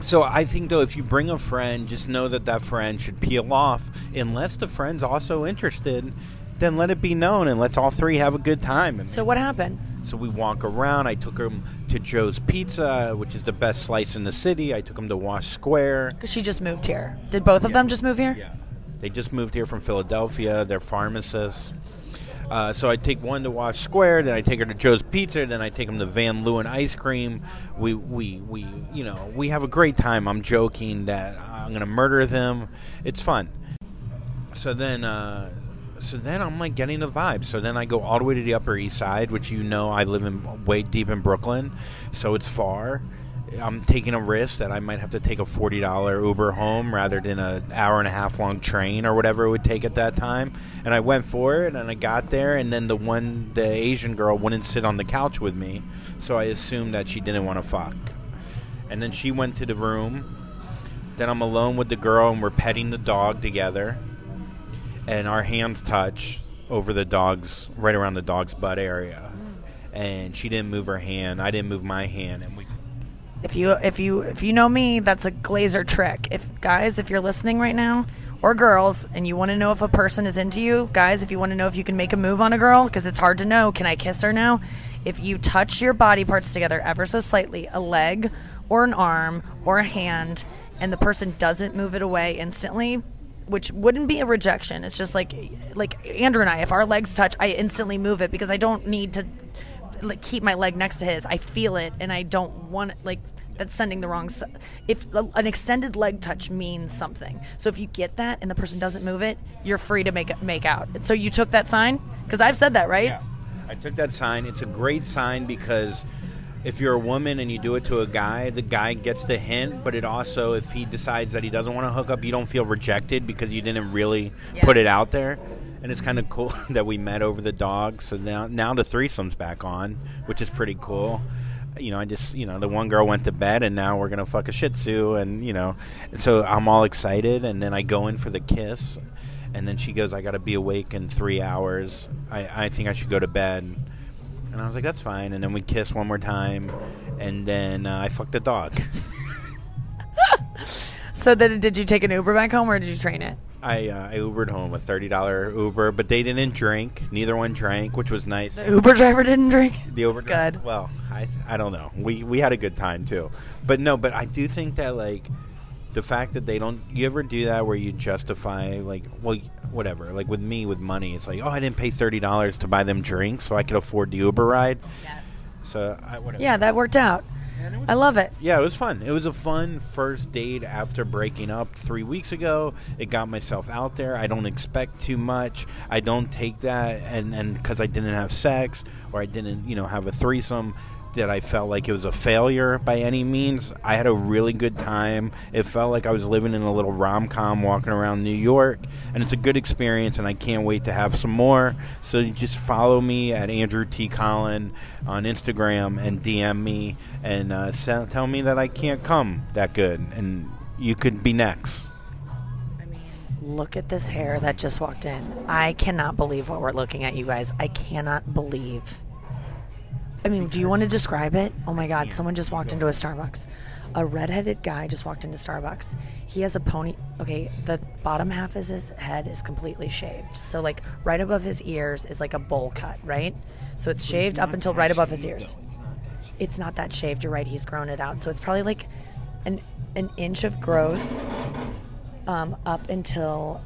So I think though, if you bring a friend, just know that that friend should peel off, unless the friend's also interested. Then let it be known, and let's all three have a good time. So what happened? So we walk around. I took him to Joe's Pizza, which is the best slice in the city. I took him to Wash Square. Because she just moved here. Did both of Yeah. them just move here? Yeah. They just moved here from Philadelphia. They're pharmacists. Uh, so I take one to Wash Square, then I take her to Joe's Pizza, then I take him to Van Leeuwen Ice Cream. We, we, we, you know, we have a great time. I'm joking that I'm gonna murder them. It's fun. So then, uh, so then I'm like getting the vibe. So then I go all the way to the Upper East Side, which you know I live in way deep in Brooklyn, so it's far. I'm taking a risk that I might have to take a forty dollar Uber home rather than an hour and a half long train or whatever it would take at that time. And I went for it, and I got there, and then the one, the Asian girl, wouldn't sit on the couch with me, so I assumed that she didn't want to fuck. And then she went to the room. Then I'm alone with the girl, and we're petting the dog together and our hands touch over the dog's right around the dog's butt area mm. and she didn't move her hand i didn't move my hand and we If you if you if you know me, that's a Glaser trick. If guys, if you're listening right now, or girls, and you want to know if a person is into you, guys, if you want to know if you can make a move on a girl, because it's hard to know, can I kiss her now? If you touch your body parts together ever so slightly, a leg or an arm or a hand, and the person doesn't move it away instantly, which wouldn't be a rejection. It's just like like Andrew and I, if our legs touch, I instantly move it because I don't need to like keep my leg next to his. I feel it, and I don't want like that's sending the wrong. If an extended leg touch means something, so if you get that and the person doesn't move it, you're free to make make out. So you took that sign because I've said that, right? Yeah. I took that sign. It's a great sign because if you're a woman and you do it to a guy, the guy gets the hint, but it also, if he decides that he doesn't want to hook up, you don't feel rejected because you didn't really Yeah. put it out there. And it's kind of cool that we met over the dog. So now, now the threesome's back on, which is pretty cool. You know, I just, you know, the one girl went to bed and now we're going to fuck a Shih Tzu. And, you know, so I'm all excited. And then I go in for the kiss. And then she goes, I got to be awake in three hours. I, I think I should go to bed. And I was like, that's fine. And then we kissed one more time. And then uh, I fucked the dog. So then, did you take an Uber back home or did you train it? I, uh, I Ubered home a $30 Uber, but they didn't drink. Neither one drank, which was nice. The Uber driver didn't drink. The Uber That's good. Well, I I don't know. We we had a good time too, but no. But I do think that like the fact that they don't. You ever do that where you justify like well whatever like with me with money it's like oh I didn't pay thirty dollars to buy them drinks so I could afford the Uber ride. Yes. So I, whatever. Yeah, that worked out. I love it. Yeah, it was fun. It was a fun first date after breaking up three weeks ago. It got myself out there. I don't expect too much. I don't take that and and because I didn't have sex or I didn't you know have a threesome that I felt like it was a failure by any means. I had a really good time. It felt like I was living in a little rom com walking around New York, and it's a good experience. And I can't wait to have some more. So just follow me at Andrew T Collin on Instagram and DM me and uh, tell me that I can't come that good, and you could be next. I mean look at this hair that just walked in. I cannot believe what we're looking at, you guys. I cannot believe. I mean, do you want to describe it? Oh my God, someone just walked into a Starbucks. A redheaded guy just walked into Starbucks. He has a pony. Okay, the bottom half of his head is completely shaved. So, like, right above his ears is like a bowl cut, right? So it's shaved up until right above his ears. It's not that shaved. You're right. He's grown it out. So it's probably like an an inch of growth um, up until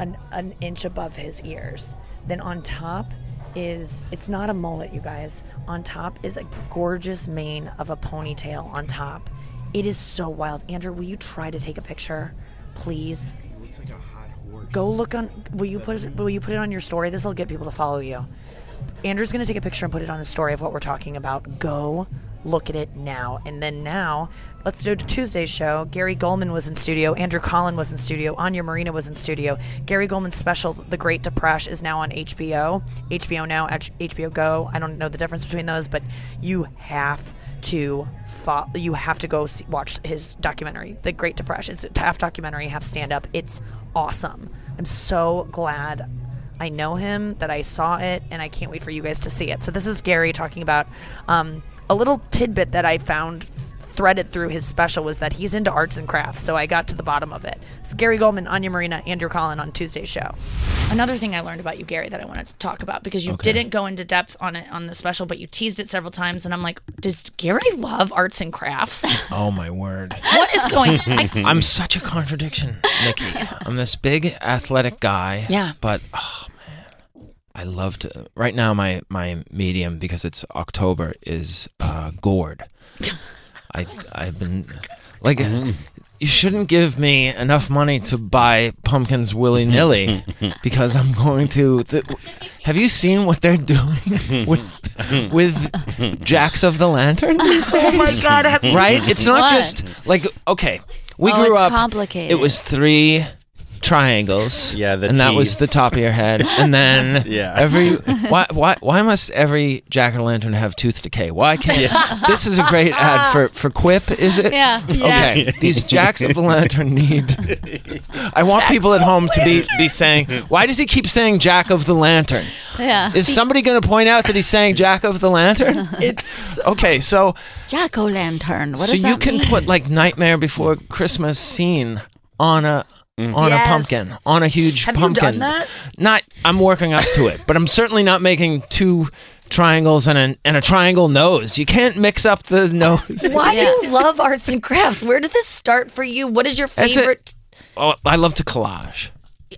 an, an inch above his ears. Then on top is it's not a mullet, you guys. On top is a gorgeous mane of a ponytail on top. It is so wild. Andrew, will you try to take a picture, please? Go look on. Will you put it, Will you put it on your story? This will get people to follow you. Andrew's to take a picture and put it on the story of what we're talking about. Go look at it now. And then now, let's do Tuesday's show. Gary Gulman was in studio. Andrew Collin was in studio. Anya Marina was in studio. Gary Gulman's special, The Great Depression, is now on HBO. HBO Now, HBO Go. I don't know the difference between those, but you have to fo- you have to go see, watch his documentary, The Great Depression. It's half documentary, half stand up. It's awesome. I'm so glad I know him, that I saw it, and I can't wait for you guys to see it. So this is Gary talking about um, a little tidbit that I found threaded through his special was that he's into arts and crafts. So I got to the bottom of it. It's Gary Gulman, Anya Marina, Andrew Collin on Tuesday's show. Another thing I learned about you, Gary, that I wanted to talk about because you didn't go into depth on it on the special, but you teased it several times, and I'm like, does Gary love arts and crafts? Oh my word. what is going? I, I'm such a contradiction, Nikki. I'm this big athletic guy. Yeah. But oh man, I love to. Right now, my my medium because it's October is uh, gourd. I I've been like. You shouldn't give me enough money to buy pumpkins willy nilly because I'm going to. The, have you seen what they're doing with with jacks of the lantern these days? oh my God! Have you right? It's not What? just like okay, we Oh, grew it's up. complicated. It was three triangles. Yeah, the and that was the top of your head, and then Yeah. every why why why must every jack o' lantern have tooth decay? Why can't this is a great ad for for Quip? Is it? Yeah. Okay, these jacks of the lantern need. I want people at home to be be saying, why does he keep saying Jack of the Lantern? Yeah. Is somebody going to point out that he's saying Jack of the Lantern? It's Okay, so Jack o' lantern. What so does you that can mean? put like Nightmare Before Christmas scene on a Mm. on Yes. a pumpkin, on a huge Have you pumpkin. done that? Not I'm working up to it, but I'm certainly not making two triangles and a and a triangle nose. You can't mix up the nose. why do you love arts and crafts? Where did this start for you? What is your That's it. favorite? Oh, I love to collage.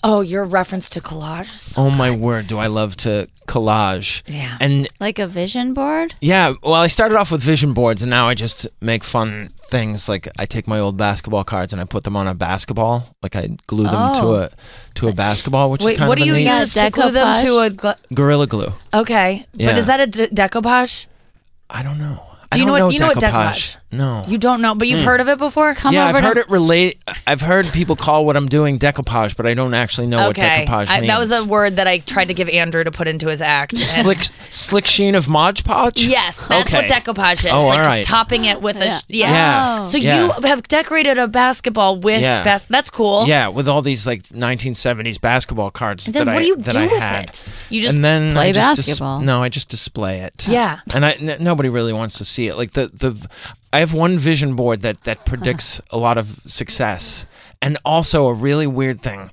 Oh, your reference to collage. Oh my word, do I love to collage. Yeah. And Like a vision board? yeah, well, I started off with vision boards, and now I just make fun things. Like I take my old basketball cards and I put them on a basketball. Like I glue them Oh. to a to a basketball, which Wait, is kind what of do you a neat Yeah, use to glue them to a? Gl- gorilla glue. okay, but is that a decoupage? I don't know. Do you know don't what- you know what decoupage. No. You don't know, but you've hmm. heard of it before. Come yeah, over I've to heard it relate. I've heard people call what I'm doing decoupage, but I don't actually know okay, what decoupage I, means. that was a word that I tried to give Andrew to put into his act. slick slick sheen of Mod Podge. Yes, that's Okay. what decoupage is. Oh, like all right. topping it with a Yeah. sh- yeah. Yeah. Oh. So Yeah. you have decorated a basketball with Yeah. bas- that's cool. Yeah, with all these like 1970s basketball cards And then that what I do you that do I with had. it? You just and then Play I just dis- basketball. no, I just display it. Yeah. and I n- nobody really wants to see it. Like the the I have one vision board that that predicts a lot of success, and also a really weird thing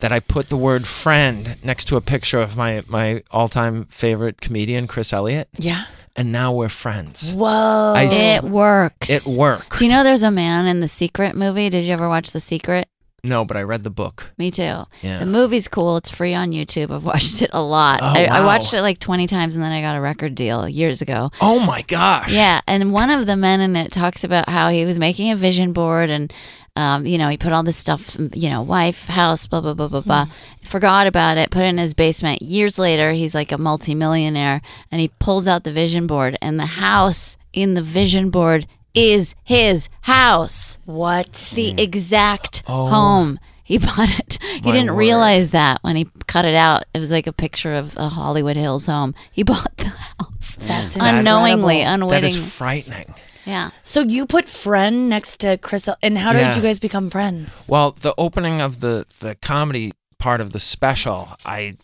that I put the word friend next to a picture of my my all time favorite comedian Chris Elliott, yeah. and now we're friends. Whoa. I It works. It works. Do you know there's a man in The Secret movie? Did you ever watch The Secret? No, but I read the book. Me too. Yeah. The movie's cool. It's free on YouTube. I've watched it a lot. Oh, I, I watched it like 20 times and then I got a record deal years ago. Oh my gosh. Yeah, and one of the men in it talks about how he was making a vision board and um, you know, he put all this stuff, you know, wife, house, blah blah blah blah blah. Forgot about it, put it in his basement. Years later, he's like a multimillionaire and he pulls out the vision board and the house in the vision board is his house. what? The mm. exact Oh. home. He bought it. He My didn't word. realize that when he cut it out. It was like a picture of a Hollywood Hills home. He bought the house. That's unknowingly, incredible. That unwitting. is frightening. yeah. So you put friend next to Chris, and how did you guys become friends? Well, the opening of the the comedy part of the special, I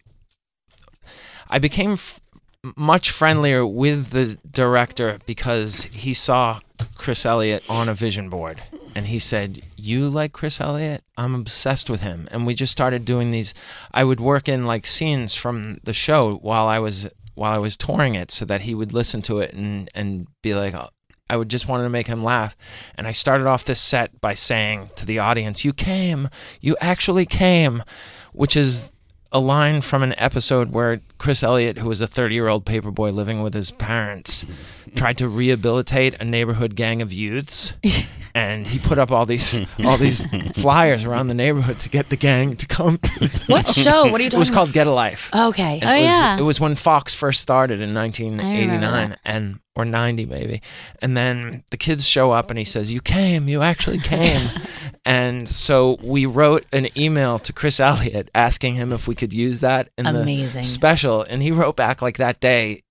I became f- much friendlier with the director because he saw Chris Elliott on a vision board and he said, "You like Chris Elliott? I'm obsessed with him." And we just started doing these I would work in like scenes from the show while I was while I was touring it so that he would listen to it and and be like, "Oh, I would just wanted to make him laugh. And I started off this set by saying to the audience, You came. You actually came. Which is a line from an episode where Chris Elliott, who was a 30 year old paperboy living with his parents, tried to rehabilitate a neighborhood gang of youths. And he put up all these all these flyers around the neighborhood to get the gang to come. What show? What are you talking It was called? Get a Life. Okay. And Oh, it was, yeah. It was when Fox first started in 1989 and or 90 maybe. And then the kids show up and he says, "You came. You actually came." and so we wrote an email to Chris Elliott asking him if we could use that in Amazing. the special and he wrote back like that day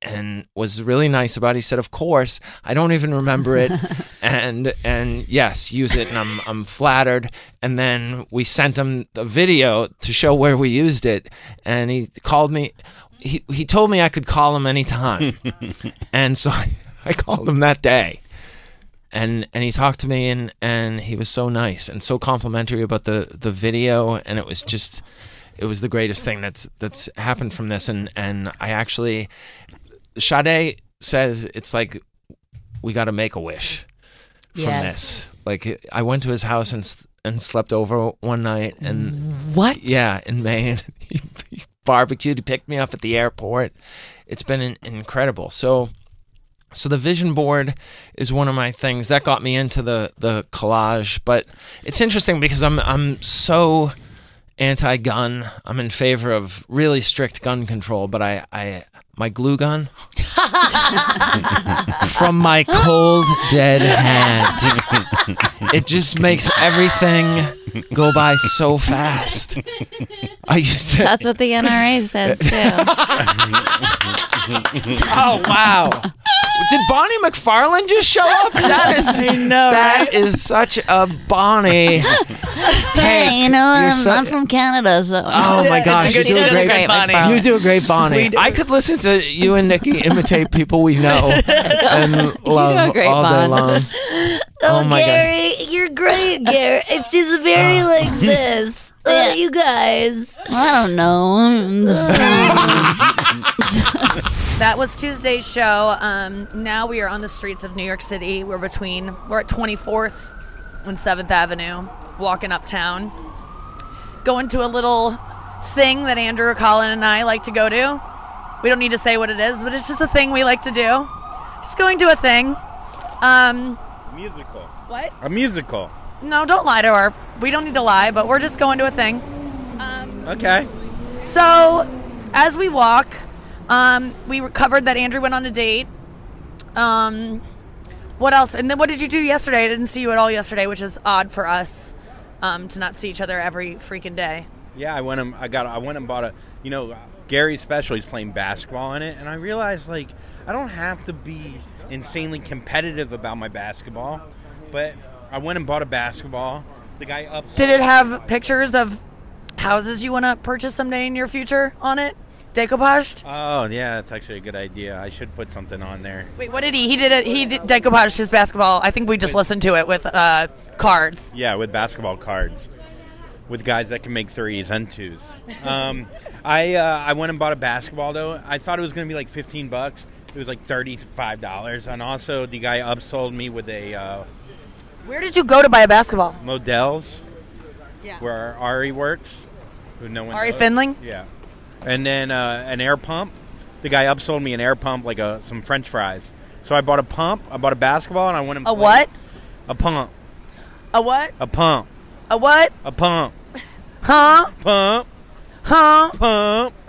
and was really nice about it. He said, "Of course, I don't even remember it." and and yes, use it and I'm I'm flattered. And then we sent him the video to show where we used it and he called me he he told me I could call him anytime. and so I, I called him that day. And and he talked to me and and he was so nice and so complimentary about the the video and it was just it was the greatest thing that's that's happened from this and and I actually Sade says it's like we got to make a wish from Yes. this. Like I went to his house and and slept over one night and What? yeah, in Maine. he, he barbecued. He picked me up at the airport. It's been in, incredible. So, so the vision board is one of my things that got me into the the collage. But it's interesting because I'm I'm so anti-gun. I'm in favor of really strict gun control. But I I my glue gun from my cold dead hand. it just makes everything go by so fast. I used to. That's what the NRA says too. Oh wow! Did Bonnie McFarlane just show up? That is. I know, That is such a Bonnie. hey, you know, You're I'm, so- I'm from Canada, so. Oh my gosh, you do a great, great Bonnie. You do a great Bonnie. I could listen to you and Nikki imitate people we know and love great all day Bon. long. Oh, my god! Gary, you're great, Gary. And she's very like this. Yeah. you guys. I don't know. That was Tuesday's show. Um, now we are on the streets of New York City. We're between, we're at 24th and 7th Avenue, walking uptown. going to a little thing that Andrew Collin, and I like to go to. We don't need to say what it is, but it's just a thing we like to do. Just going to a thing. Um, Musical. what? A musical. No, don't lie to her. We don't need to lie, but we're just going to a thing. Okay. So, as we walk, um, we covered that Andrew went on a date. Um, what else? And then what did you do yesterday? I didn't see you at all yesterday, which is odd for us um, to not see each other every freaking day. Yeah, I went and I got I went and bought a you know Gary's special. He's playing basketball in it, and I realized like I don't have to be insanely competitive about my basketball, but I went and bought a basketball. The guy up. Did it have pictures of houses you want to purchase someday in your future on it? Decoupaged? Oh yeah, that's actually a good idea. I should put something on there. Wait, what did he? He did it. He did decoupaged his basketball. I think we just listened to it with uh, cards. Yeah, with basketball cards, with guys that can make threes and twos. Um, I uh, I went and bought a basketball though. I thought it was going to be like fifteen bucks. It was like thirty five dollars, and also the guy upsold me with a uh, Where did you go to buy a basketball? Modell's, Yeah. where Ari works. Who no one Ari knows. Finling? Yeah, and then uh, an air pump. The guy upsold me an air pump, like a some French fries. So I bought a pump. I bought a basketball, and I went and A played- what? A pump. A what? A pump. A what? A pump. Huh? Pump. Huh? Pump.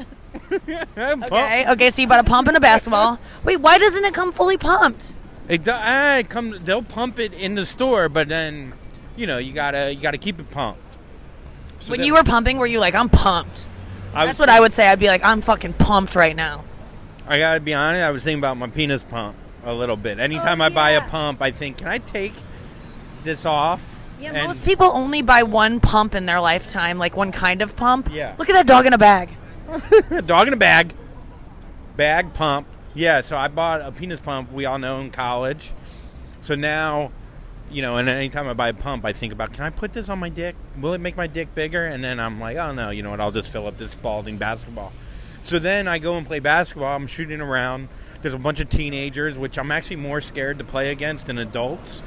Okay. Okay. So you bought a pump and a basketball. Wait, why doesn't it come fully pumped? It, do- ah, it come, they'll pump it in the store, but then, you know, you gotta you gotta keep it pumped. So when then- you were pumping, were you like, I'm pumped? I That's was- what I would say. I'd be like, I'm fucking pumped right now. I gotta be honest. I was thinking about my penis pump a little bit. Anytime Oh, I buy a pump, I think, can I take this off? Yeah, And- most people only buy one pump in their lifetime, like one kind of pump. Yeah. Look at that dog in a bag. dog in a bag, bag pump. Yeah, so I bought a penis pump. We all know in college. So now, you know, and anytime I buy a pump, I think about, can I put this on my dick? Will it make my dick bigger? And then I'm like, oh no, you know what? I'll just fill up this balding basketball. So then I go and play basketball. I'm shooting around. There's a bunch of teenagers, which I'm actually more scared to play against than adults.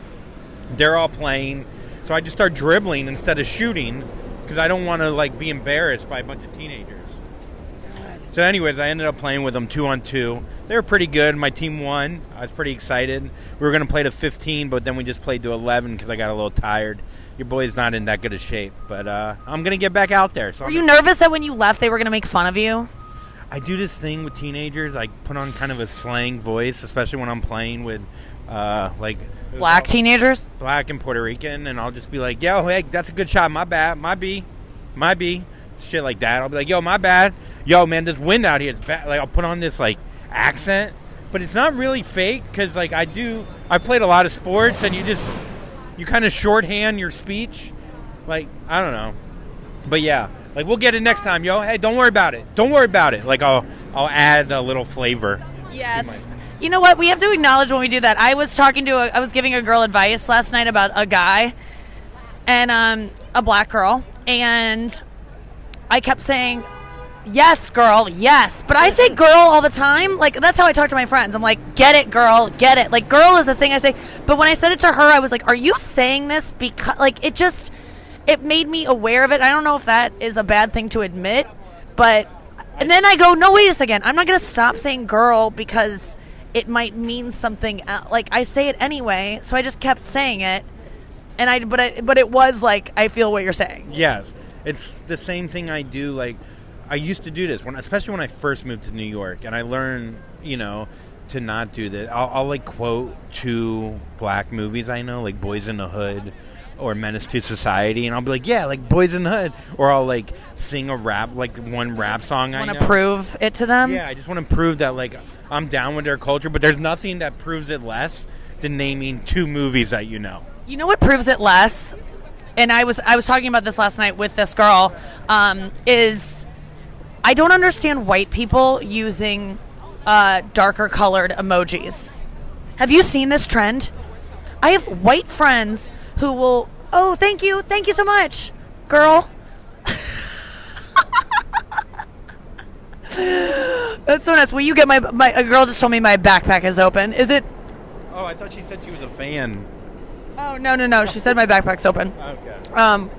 They're all playing, so I just start dribbling instead of shooting because I don't want to like be embarrassed by a bunch of teenagers. So, anyways, I ended up playing with them two on two. They were pretty good. My team won. I was pretty excited. We were going to play to 15, but then we just played to 11 because I got a little tired. Your boy's not in that good of shape, but uh, I'm going to get back out there. So Were I'm you nervous that when you left, they were going to make fun of you? I do this thing with teenagers. I put on kind of a slang voice, especially when I'm playing with uh, like Black teenagers? black and Puerto Rican, and I'll just be like, "Yo, hey, that's a good shot. My bad. My B, my B." Shit like that. I'll be like, "Yo, my bad. Yo, man, this wind out here is bad." Like I'll put on this like accent, but it's not really fake because like I do. I played a lot of sports, and you just you kind of shorthand your speech. Like I don't know, but yeah, like we'll get it next time, yo. Hey, don't worry about it. Don't worry about it. Like I'll I'll add a little flavor. Yes. You know what? We have to acknowledge when we do that. I was talking to a, I was giving a girl advice last night about a guy and um, a black girl, and I kept saying, "Yes, girl, yes," but I say "girl" all the time. Like that's how I talk to my friends. I'm like, "Get it, girl, get it." Like "girl" is a thing I say, but when I said it to her, I was like, "Are you saying this because like it just it made me aware of it." I don't know if that is a bad thing to admit, but and then I go, "No, wait a second. I'm not gonna stop saying girl because." It might mean something el- like I say it anyway, so I just kept saying it, and I but I but it was like I feel what you're saying. Yes, it's the same thing I do. Like I used to do this when, especially when I first moved to New York, and I learned, you know, to not do that. I'll, I'll like quote two black movies I know, like Boys in the Hood or Menace to Society, and I'll be like, yeah, like Boys in the Hood, or I'll like sing a rap, like one rap song I Want to prove it to them? Yeah, I just want to prove that like I'm down with their culture, but there's nothing that proves it less than naming two movies that you know. You know what proves it less? And I was I was talking about this last night with this girl. Um, is I don't understand white people using uh, darker colored emojis. Have you seen this trend? I have white friends who will. Oh, thank you, thank you so much, girl. That's so nice. Will you get my my? A girl just told me my backpack is open. Is it? Oh, I thought she said she was a fan. Oh no no no! She said my backpack's open. Okay. Um,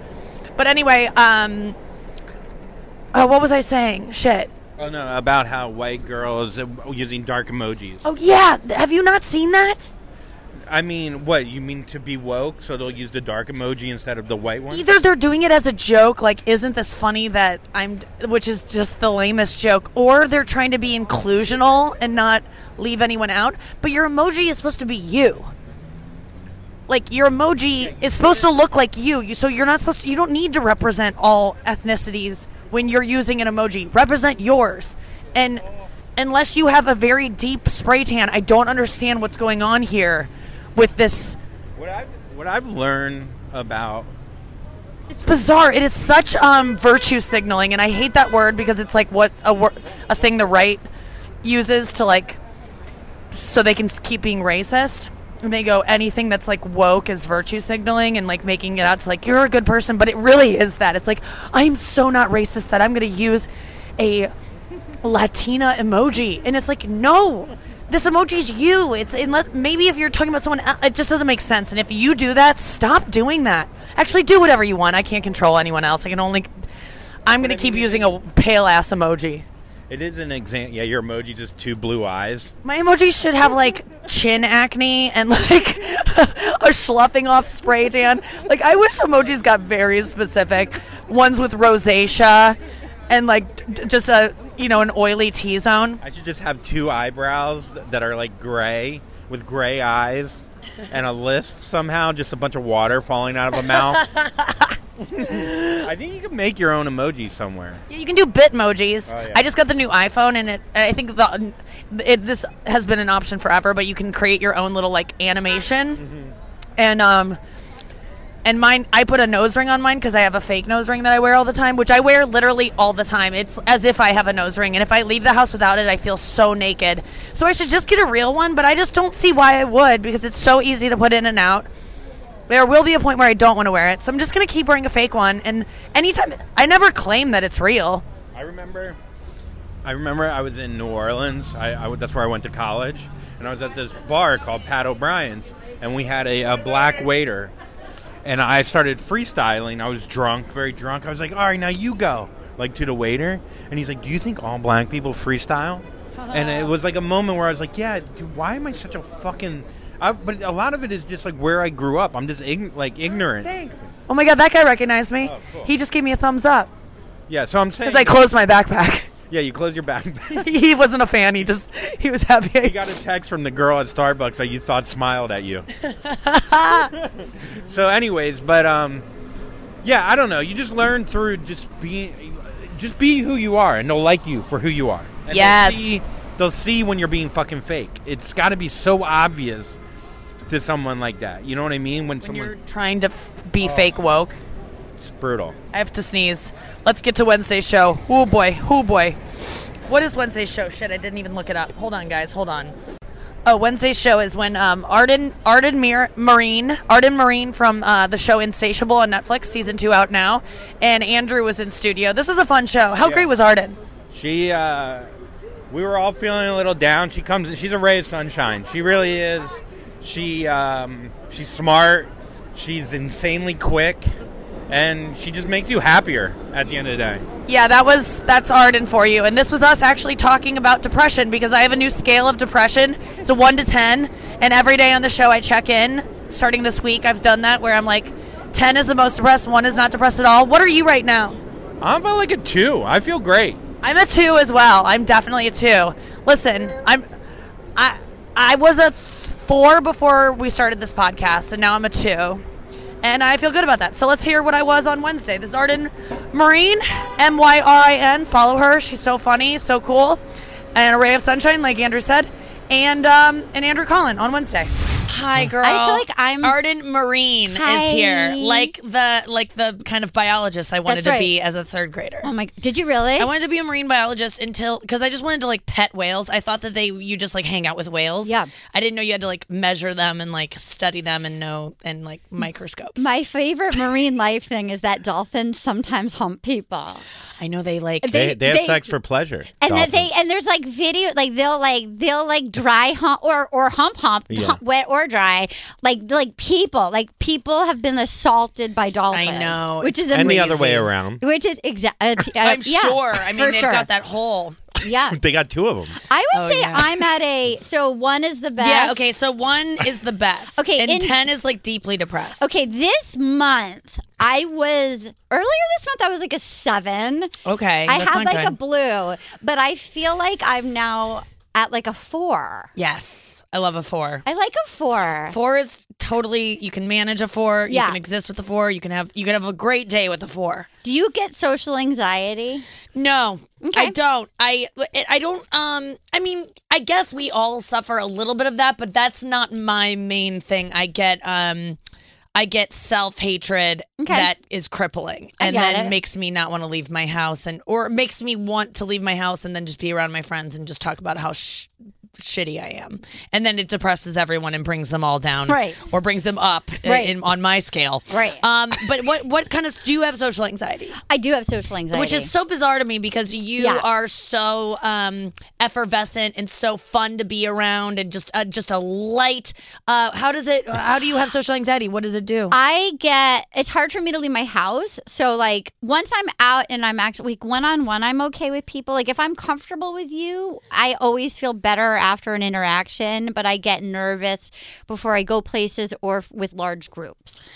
but anyway, um, Oh, what was I saying? Shit. Oh no, about how white girls using dark emojis. Oh yeah, have you not seen that? I mean, what you mean to be woke? So they'll use the dark emoji instead of the white one. Either they're doing it as a joke, like isn't this funny that I'm, which is just the lamest joke, or they're trying to be inclusional and not leave anyone out. But your emoji is supposed to be you. Like your emoji is supposed to look like you. you so you're not supposed to. You don't need to represent all ethnicities when you're using an emoji. Represent yours, and unless you have a very deep spray tan, I don't understand what's going on here with this. What I've what I've learned about It's bizarre. It is such um, virtue signaling, and I hate that word because it's like what a wor- a thing the right uses to like so they can keep being racist. And they go anything that's like woke is virtue signaling and like making it out to like you're a good person, but it really is that. It's like I'm so not racist that I'm going to use a Latina emoji, and it's like no. This emoji's you. It's unless maybe if you're talking about someone, el- it just doesn't make sense. And if you do that, stop doing that. Actually, do whatever you want. I can't control anyone else. I can only. I'm going to keep using a pale ass emoji. it is an example. Yeah, your emoji's just two blue eyes. My emoji should have like chin acne and like a sloughing off spray tan. Like I wish emojis got very specific. Ones with rosacea and like d- just a you know an oily T zone. I should just have two eyebrows that are like gray with gray eyes and a lisp somehow, just a bunch of water falling out of a mouth. I think you can make your own emoji somewhere. Yeah, you can do Bitmojis. Oh, yeah. I just got the new iPhone, and it. and I think the it, this has been an option forever, but you can create your own little like animation, Mm-hmm. and um, and mine. I put a nose ring on mine because I have a fake nose ring that I wear all the time, which I wear literally all the time. It's as if I have a nose ring, and if I leave the house without it, I feel so naked. So I should just get a real one, but I just don't see why I would because it's so easy to put in and out. There will be a point where I don't want to wear it, so I'm just gonna keep wearing a fake one. And anytime, I never claim that it's real. I remember. I remember I was in New Orleans. I, I w- that's where I went to college, and I was at this bar called Pat O'Brien's, and we had a, a black waiter, and I started freestyling. I was drunk, very drunk. I was like, "All right, now you go," like to the waiter, and he's like, "Do you think all black people freestyle?" and it was like a moment where I was like, "Yeah, dude, why am I such a fucking?" I, but a lot of it is just like where I grew up. I'm just ign- like oh, ignorant. Thanks. Oh my god, that guy recognized me. Oh, cool. He just gave me a thumbs up Yeah, so I'm saying. because I closed my backpack. yeah, you close your back. he wasn't a fan. He just he was happy. He got a text from the girl at Starbucks that you thought smiled at you. so, anyways, but um, yeah, I don't know. You just learn through just being, just be who you are, and they'll like you for who you are. And Yes. They'll see, they'll see when you're being fucking fake. It's got to be so obvious to someone like that. You know what I mean? When, when someone you're trying to f- be fake woke. It's brutal. I have to sneeze. Let's get to Wednesday's show. Oh boy, oh boy. What is Wednesday's show? Shit, I didn't even look it up. Hold on, guys. Hold on. Oh, Wednesday's show is when um, Arden Arden Mir- Marine Arden Myrin from uh, the show Insatiable on Netflix, season two out now, and Andrew was in studio. This was a fun show. How Yeah. great was Arden? She, uh, we were all feeling a little down. She comes, she's a ray of sunshine. She really is. She, um, she's smart. She's insanely quick, and she just makes you happier at the end of the day. Yeah, that was that's Arden for you. And this was us actually talking about depression because I have a new scale of depression. It's a 1 to 10, and every day on the show I check in. Starting this week, I've done that where I'm like 10 is the most depressed, 1 is not depressed at all. What are you right now? I'm about like a two. I feel great. I'm a 2 as well. I'm definitely a 2. Listen, I'm I I was a 4 before we started this podcast, and now I'm a 2. And I feel good about that. So let's hear what I was on Wednesday. This is Arden Myrin, M Y R I N. Follow her. She's so funny, so cool. And a ray of sunshine, like Andrew said. And um, and Andrew Collin on Wednesday. Hi, girl. I feel like I'm- Arden Myrin Hi. is here, like the like the kind of biologist I wanted That's to right. be as a third grader. Oh my! Did you really? I wanted to be a marine biologist until because I just wanted to like pet whales. I thought that they you just like hang out with whales. Yeah. I didn't know you had to like measure them and like study them and know and like microscopes. my favorite marine life thing is that dolphins sometimes hump people. I know they like They- they have they- sex for pleasure. And that they and there's like video like they'll like they'll like dry hump or or hump hump, Yeah. hump wet or dry. Like like people, like people have been assaulted by dolphins. I know. which is and the other way around. Which is exactly. Uh, I'm yeah, sure. I mean, they've sure. got that hole. Yeah, They got two of them. I would Oh, say yeah. I'm at a. So one is the best. Yeah. Okay. So one is the best. Okay, And in- ten is like deeply depressed. Okay, this month I was earlier this month I was like a seven. Okay. I that's had not like a blue, but I feel like I'm now at like a four. yes. I love a four. I like a four. Four is totally you can manage a four. Yeah. You can exist with a four. You can have you can have a great day with a four. Do you get social anxiety? No, Okay. I don't. I I don't. Um, I mean, I guess we all suffer a little bit of that, but that's not my main thing. I get um, I get self hatred Okay. that is crippling, and then it. makes me not want to leave my house, and or makes me want to leave my house and then just be around my friends and just talk about how. Sh- shitty I am and then it depresses everyone and brings them all down Right. or brings them up Right. in, on my scale Right. um but what what kind of do you have social anxiety I do have social anxiety. which is so bizarre to me because you Yeah. are so um, effervescent and so fun to be around and just uh, just a light. Uh, how does it? How do you have social anxiety? What does it do? I get it's hard for me to leave my house. So like once I'm out and I'm actually like one on one, I'm okay with people. Like if I'm comfortable with you, I always feel better after an interaction, but I get nervous before I go places or with large groups.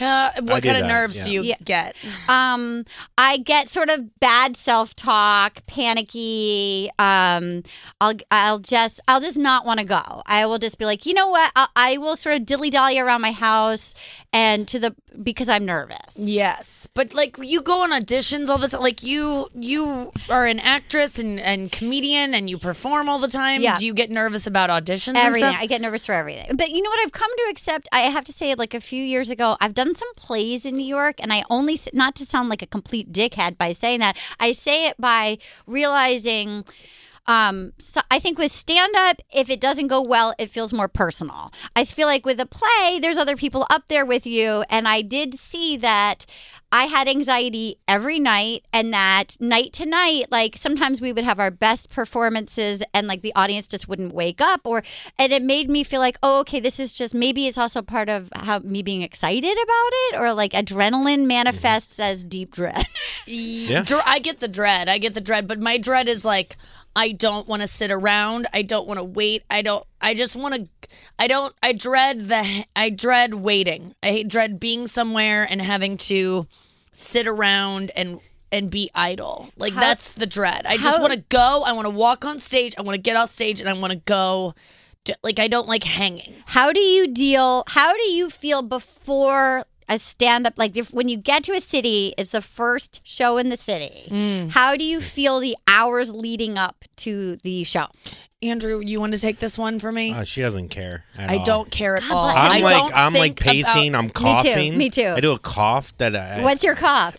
Uh, what kind of that, nerves yeah. do you Yeah. get? Um, I get sort of bad self talk, panicky. Um, I'll I'll just I'll just not want to go. I will just be like, you know what? I, I will sort of dilly dally around my house and to the because I'm nervous. Yes, but like you go on auditions all the time. Like you you are an actress and, and comedian and you perform all the time. Yeah. Do you get nervous about auditions? Everything. And stuff? I get nervous for everything. But you know what? I've come to accept. I have to say, like a few years ago, I've done some plays in New York, and I only not to sound like a complete dickhead by saying that. I say it by realizing. Um, so I think with stand up, if it doesn't go well, it feels more personal. I feel like with a play, there's other people up there with you. And I did see that I had anxiety every night, and that night to night, like sometimes we would have our best performances, and like the audience just wouldn't wake up, or and it made me feel like, oh, okay, this is just maybe it's also part of how me being excited about it, or like adrenaline manifests as deep dread. Yeah. Dr- I get the dread. I get the dread, but my dread is like I don't want to sit around. I don't want to wait. I don't. I just want to. I don't. I dread the. I dread waiting. I dread being somewhere and having to sit around and and be idle. Like How- that's the dread. I just want to go. I want to walk on stage. I want to get off stage and I want to go. To, like I don't like hanging. How do you deal? How do you feel before a stand up? Like if, when you get to a city, it's the first show in the city. Mm. How do you feel the hours leading up to the show? Andrew, you want to take this one for me? Uh, she doesn't care. At I all. don't care at all. I'm I like don't I'm like think about- pacing. I'm coughing. me too. I do a cough that I. What's your cough?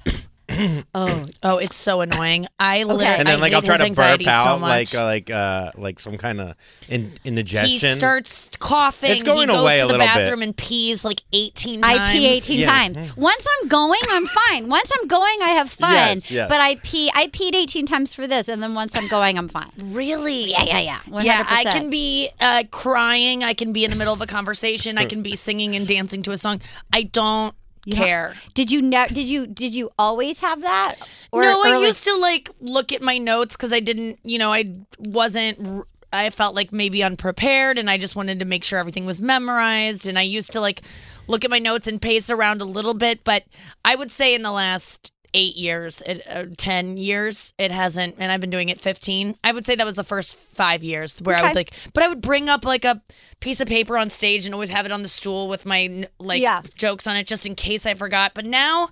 Oh, oh, it's so annoying. I literally and then I like hate I'll try to burp out so much. like uh, like uh like some kind of in, he starts coughing. It's going he goes away to a the little bit. bathroom and pees like 18 times. I pee 18 Yeah. times. Once I'm going, I'm fine. Once I'm going, I have fun. Yes, yes. But I pee. I peed 18 times for this, and then once I'm going, I'm fine. Really? Yeah, yeah, yeah. 100%. Yeah, I can be uh, crying. I can be in the middle of a conversation. I can be singing and dancing to a song. I don't care. Did you know? Did you? Did you always have that? no, I early- used to like look at my notes because I didn't, you know, I wasn't. I felt like maybe unprepared, and I just wanted to make sure everything was memorized. And I used to like look at my notes and pace around a little bit, but I would say in the last eight years, it, uh, ten years, it hasn't. And I've been doing it fifteen. I would say that was the first five years where I Okay. would like, but I would bring up like a piece of paper on stage and always have it on the stool with my like Yeah. jokes on it just in case I forgot. But now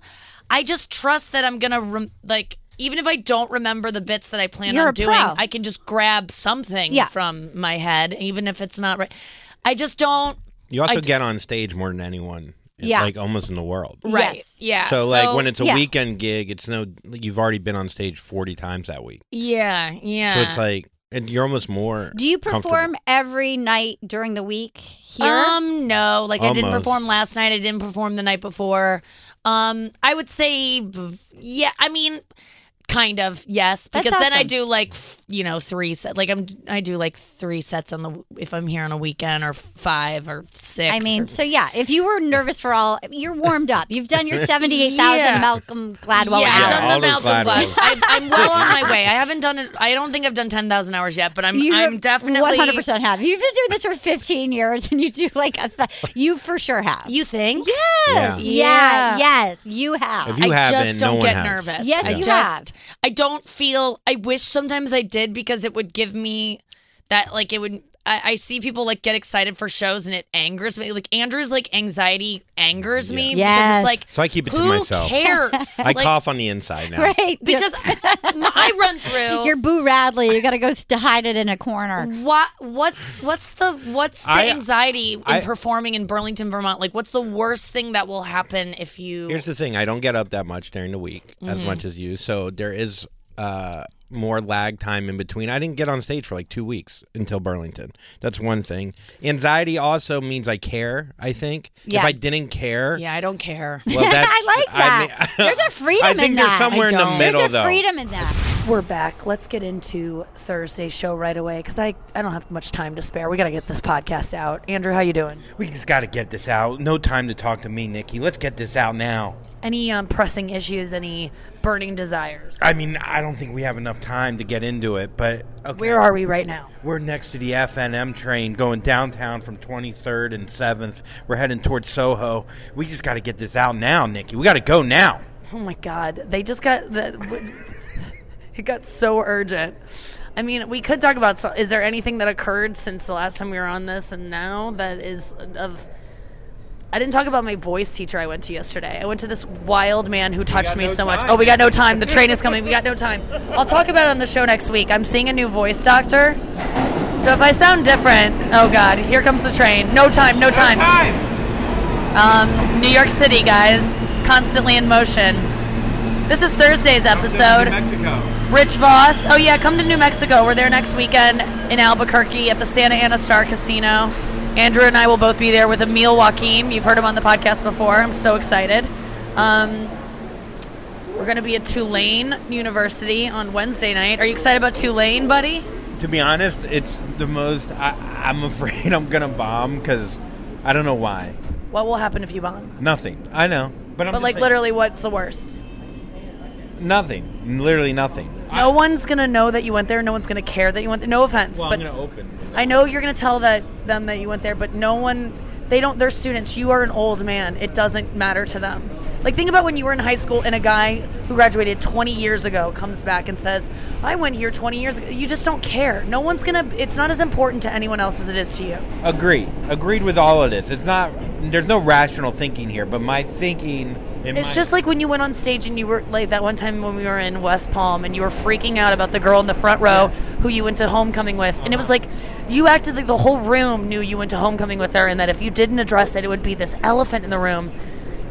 I just trust that I'm gonna rem- like even if I don't remember the bits that I plan You're on doing, pro. I can just grab something Yeah. from my head, even if it's not right. I just don't. you also I d- get on stage more than anyone. Yeah. like almost in the world. Right. Yes. Yeah. So, like when it's a yeah. weekend gig, it's no you've already been on stage forty times that week. yeah, yeah. So it's like and you're almost more. Do you perform every night during the week here? Um, no. Like I didn't perform last night. I didn't perform the night before. Um, I would say, yeah. I mean, Kind of, yes. That's Because then I do like you know three set. Like I'm, I do like three sets on the if I'm here on a weekend or five or six. I mean, or- so yeah, if you were nervous for all, you're warmed up. You've done your 78,000 Yeah. Malcolm Gladwell yeah, I've hours. done all the those Malcolm Glad. Gladwells. I, I'm well on my way. I haven't done it. I don't think I've done ten thousand hours yet, but I'm You I'm definitely 100% have. You've been doing this for 15 years and you do like a th- you for sure have. You think? Yeah. Yeah, Yeah. yes, you have. If you I haven't, just no don't one get has. nervous. Yes, I you just have. I don't feel I wish sometimes I did because it would give me that like it would I, I see people like get excited for shows and it angers me. Like Andrew's like anxiety angers me because it's like So I keep it to who myself. cares? I Like, cough on the inside now. right. because I run through you're Boo Radley. You got to go st- hide it in a corner. What what's what's the what's the I- anxiety in I- performing in Burlington, Vermont? Like, what's the worst thing that will happen if you? Here's the thing: I don't get up that much during the week Mm-hmm. as much as you, so there is uh, more lag time in between. I didn't get on stage for like two weeks until Burlington. That's one thing. Anxiety also means I care. I think Yeah. if I didn't care, yeah, I don't care. well, that's, I like that. mean- There's a freedom I think in there's that. somewhere I in the don't. middle There's a though. freedom in that. We're back. Let's get into Thursday's show right away because I, I don't have much time to spare. We got to get this podcast out. Andrew, how you doing? We just got to get this out. No time to talk to me, Nikki. Let's get this out now. Any um, pressing issues? Any burning desires? I mean, I don't think we have enough time to get into it, but okay. Where are we right now? We're next to the FNM train going downtown from 23rd and 7th. We're heading towards Soho. We just got to get this out now, Nikki. We got to go now. Oh my God! They just got the. it got so urgent. I mean, we could talk about. so- Is there anything that occurred since the last time we were on this and now that is of? I didn't talk about my voice teacher I went to yesterday. I went to this wild man who touched me no so much. Oh, we got no time. The train is coming. We got no time. I'll talk about it on the show next week. I'm seeing a new voice doctor. So if I sound different, oh God, here comes the train. No time. No time. Um, New York City, guys, constantly in motion. This is Thursday's episode. Rich Vos. Oh yeah, come to New Mexico. We're there next weekend in Albuquerque at the Santa Ana Star Casino. Andrew and I will both be there with Emil Wakim. You've heard him on the podcast before. I'm so excited. Um, we're going to be at Tulane University on Wednesday night. Are you excited about Tulane, buddy? To be honest, it's the most. I, I'm afraid I'm going to bomb because I don't know why. What will happen if you bomb? Nothing. I know. But I'm But like saying, literally, what's the worst? Nothing. Literally nothing. No one's gonna know that you went there. No one's gonna care that you went there. No offense, Well, but I'm going to open. I know you're gonna tell that them that you went there, but no one. They don't. They're students. You are an old man. It doesn't matter to them. Like think about when you were in high school and a guy who graduated 20 years ago comes back and says, "I went here 20 years ago." You just don't care. No one's gonna. It's not as important to anyone else as it is to you. Agreed. Agreed with all of this. It's not. There's no rational thinking here, but my thinking. In It's my, just like when you went on stage and you were like that one time when we were in West Palm and you were freaking out about the girl in the front row who you went to homecoming with. And it was uh-huh. like you acted like the whole room knew you went to homecoming with her and that if you didn't address it, it would be this elephant in the room.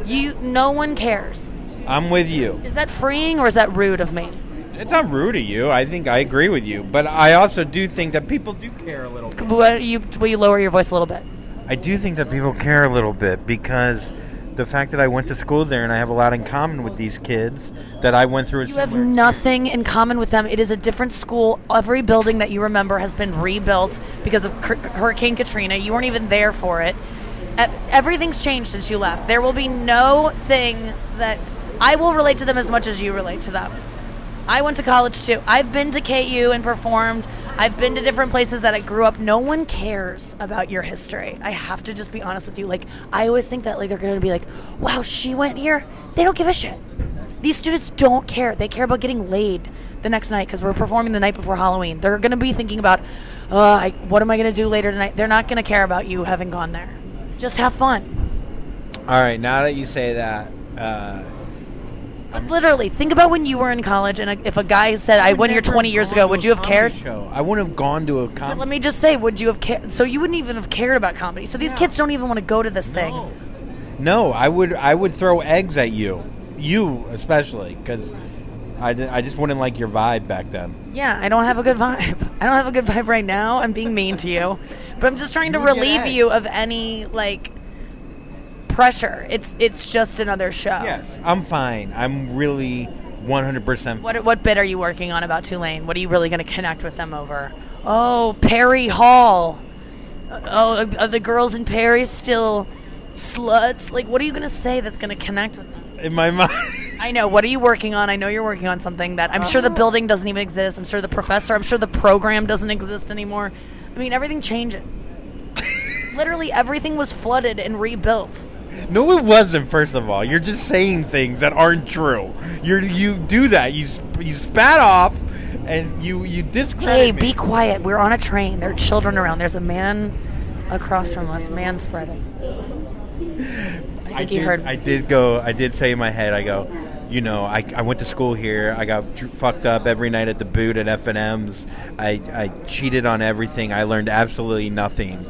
You no one cares. I'm with you. Is that freeing or is that rude of me? It's not rude of you. I think I agree with you, but I also do think that people do care a little. bit. Will you, will you lower your voice a little bit? I do think that people care a little bit because the fact that I went to school there and I have a lot in common with these kids that I went through. A You have nothing in common with them. It is a different school. Every building that you remember has been rebuilt because of Hurricane Katrina. You weren't even there for it. Everything's changed since you left. There will be no thing that I will relate to them as much as you relate to them. I went to college too. I've been to KU and performed. I've been to different places that I grew up. No one cares about your history. I have to just be honest with you. Like I always think that like they're going to be like, "Wow, she went here." They don't give a shit. These students don't care. They care about getting laid the next night because we're performing the night before Halloween. They're going to be thinking about, uh, what am I going to do later tonight? They're not going to care about you having gone there. Just have fun. All right, now that you say that, uh, But literally, think about when you were in college and if a guy said, I went here 20 years ago, would you have cared? Show. I wouldn't have gone to a But comedy. let me just say, would you have cared? So you wouldn't even have cared about comedy. So these kids don't even want to go to this thing. No, I would. I would throw eggs at you, you especially, because I, I just wouldn't like your vibe back then. Yeah, I don't have a good vibe. I don't have a good vibe right now. I'm being mean to you, but I'm just trying to You would get relieve you of any like pressure. It's it's just another show. Yes, I'm fine. I'm really 100%. What what bit are you working on about Tulane? What are you really going to connect with them over? Oh, Perry Hall. Uh, oh, are the girls in Perry still sluts? Like, what are you going to say that's going to connect with them? In my mind. I know. What are you working on? I know you're working on something that I'm sure the uh-huh. building doesn't even exist. I'm sure the professor, I'm sure the program doesn't exist anymore. I mean, everything changes. Literally everything was flooded and rebuilt. No, it wasn't. First of all, you're just saying things that aren't true. You're you do that. You you spat off, and you you discredit Hey, me. be quiet. We're on a train. There are children around. There's a man across from us, man spreading. I think you did, heard. I did go. I did say in my head. I go. You know, I, I went to school here. I got fucked up every night at the boot at F and M's. I I cheated on everything. I learned absolutely nothing,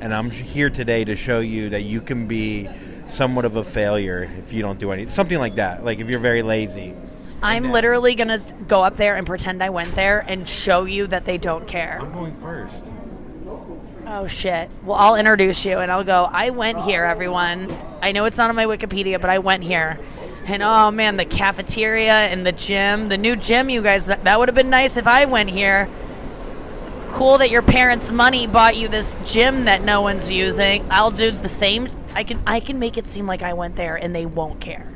and I'm here today to show you that you can be somewhat of a failure if you don't do anything. Something like that. Like if you're very lazy. I'm literally gonna go up there and pretend I went there and show you that they don't care. I'm going first. Oh shit. Well, I'll introduce you and I'll go. I went here, everyone. I know it's not on my Wikipedia, but I went here. And oh man, the cafeteria and the gym, the new gym, you guys. That would have been nice if I went here. Cool that your parents' money bought you this gym that no one's using. I'll do the same. I can I can make it seem like I went there and they won't care.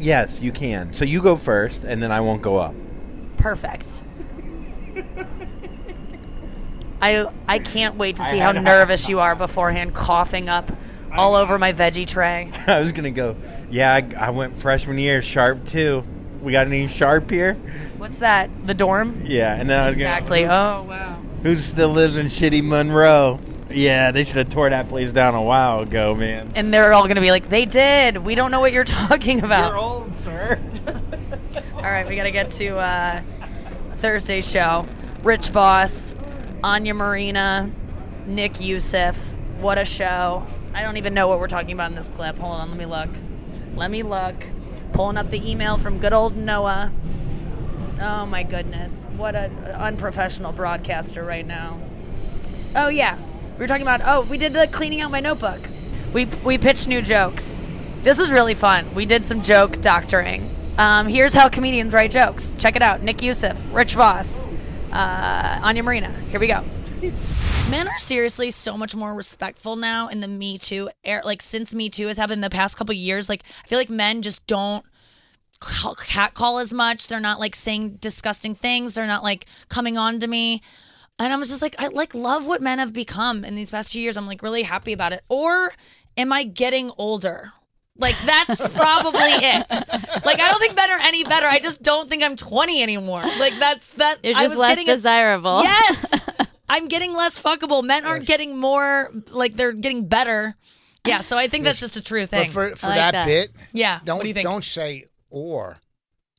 Yes, you can. So you go first, and then I won't go up. Perfect. I I can't wait to I see how had- nervous you are beforehand, coughing up all over my veggie tray. I was gonna go. Yeah, I, I went freshman year sharp too. We got any sharp here? What's that? The dorm? Yeah, and then I was Exactly. gonna. Oh wow. Who still lives in shitty Monroe? Yeah, they should have tore that place down a while ago, man. And they're all gonna be like, they did. We don't know what you're talking about. You're old, sir. All right, we gotta get to uh, Thursday's show. Rich Vos, Anya Marina, Nick Youssef. What a show! I don't even know what we're talking about in this clip. Hold on, let me look. Let me look. Pulling up the email from good old Noah. Oh my goodness, what an unprofessional broadcaster right now. Oh yeah, we were talking about. Oh, we did the cleaning out my notebook. We we pitched new jokes. This was really fun. We did some joke doctoring. Um, here's how comedians write jokes. Check it out. Nick Youssef, Rich Vos, uh, Anya Marina. Here we go. Men are seriously so much more respectful now in the Me Too era. Like since Me Too has happened in the past couple years, like I feel like men just don't call, catcall as much. They're not like saying disgusting things. They're not like coming on to me. And I was just like, I like love what men have become in these past two years. I'm like really happy about it. Or am I getting older? Like that's probably it. Like I don't think men are any better. I just don't think I'm 20 anymore. Like that's that. You're I just was less getting desirable. Yes, I'm getting less fuckable. Men aren't getting more like they're getting better. Yeah, so I think that's just a true But thing. for, for like that, that. bit, yeah. don't what do you think? don't say or.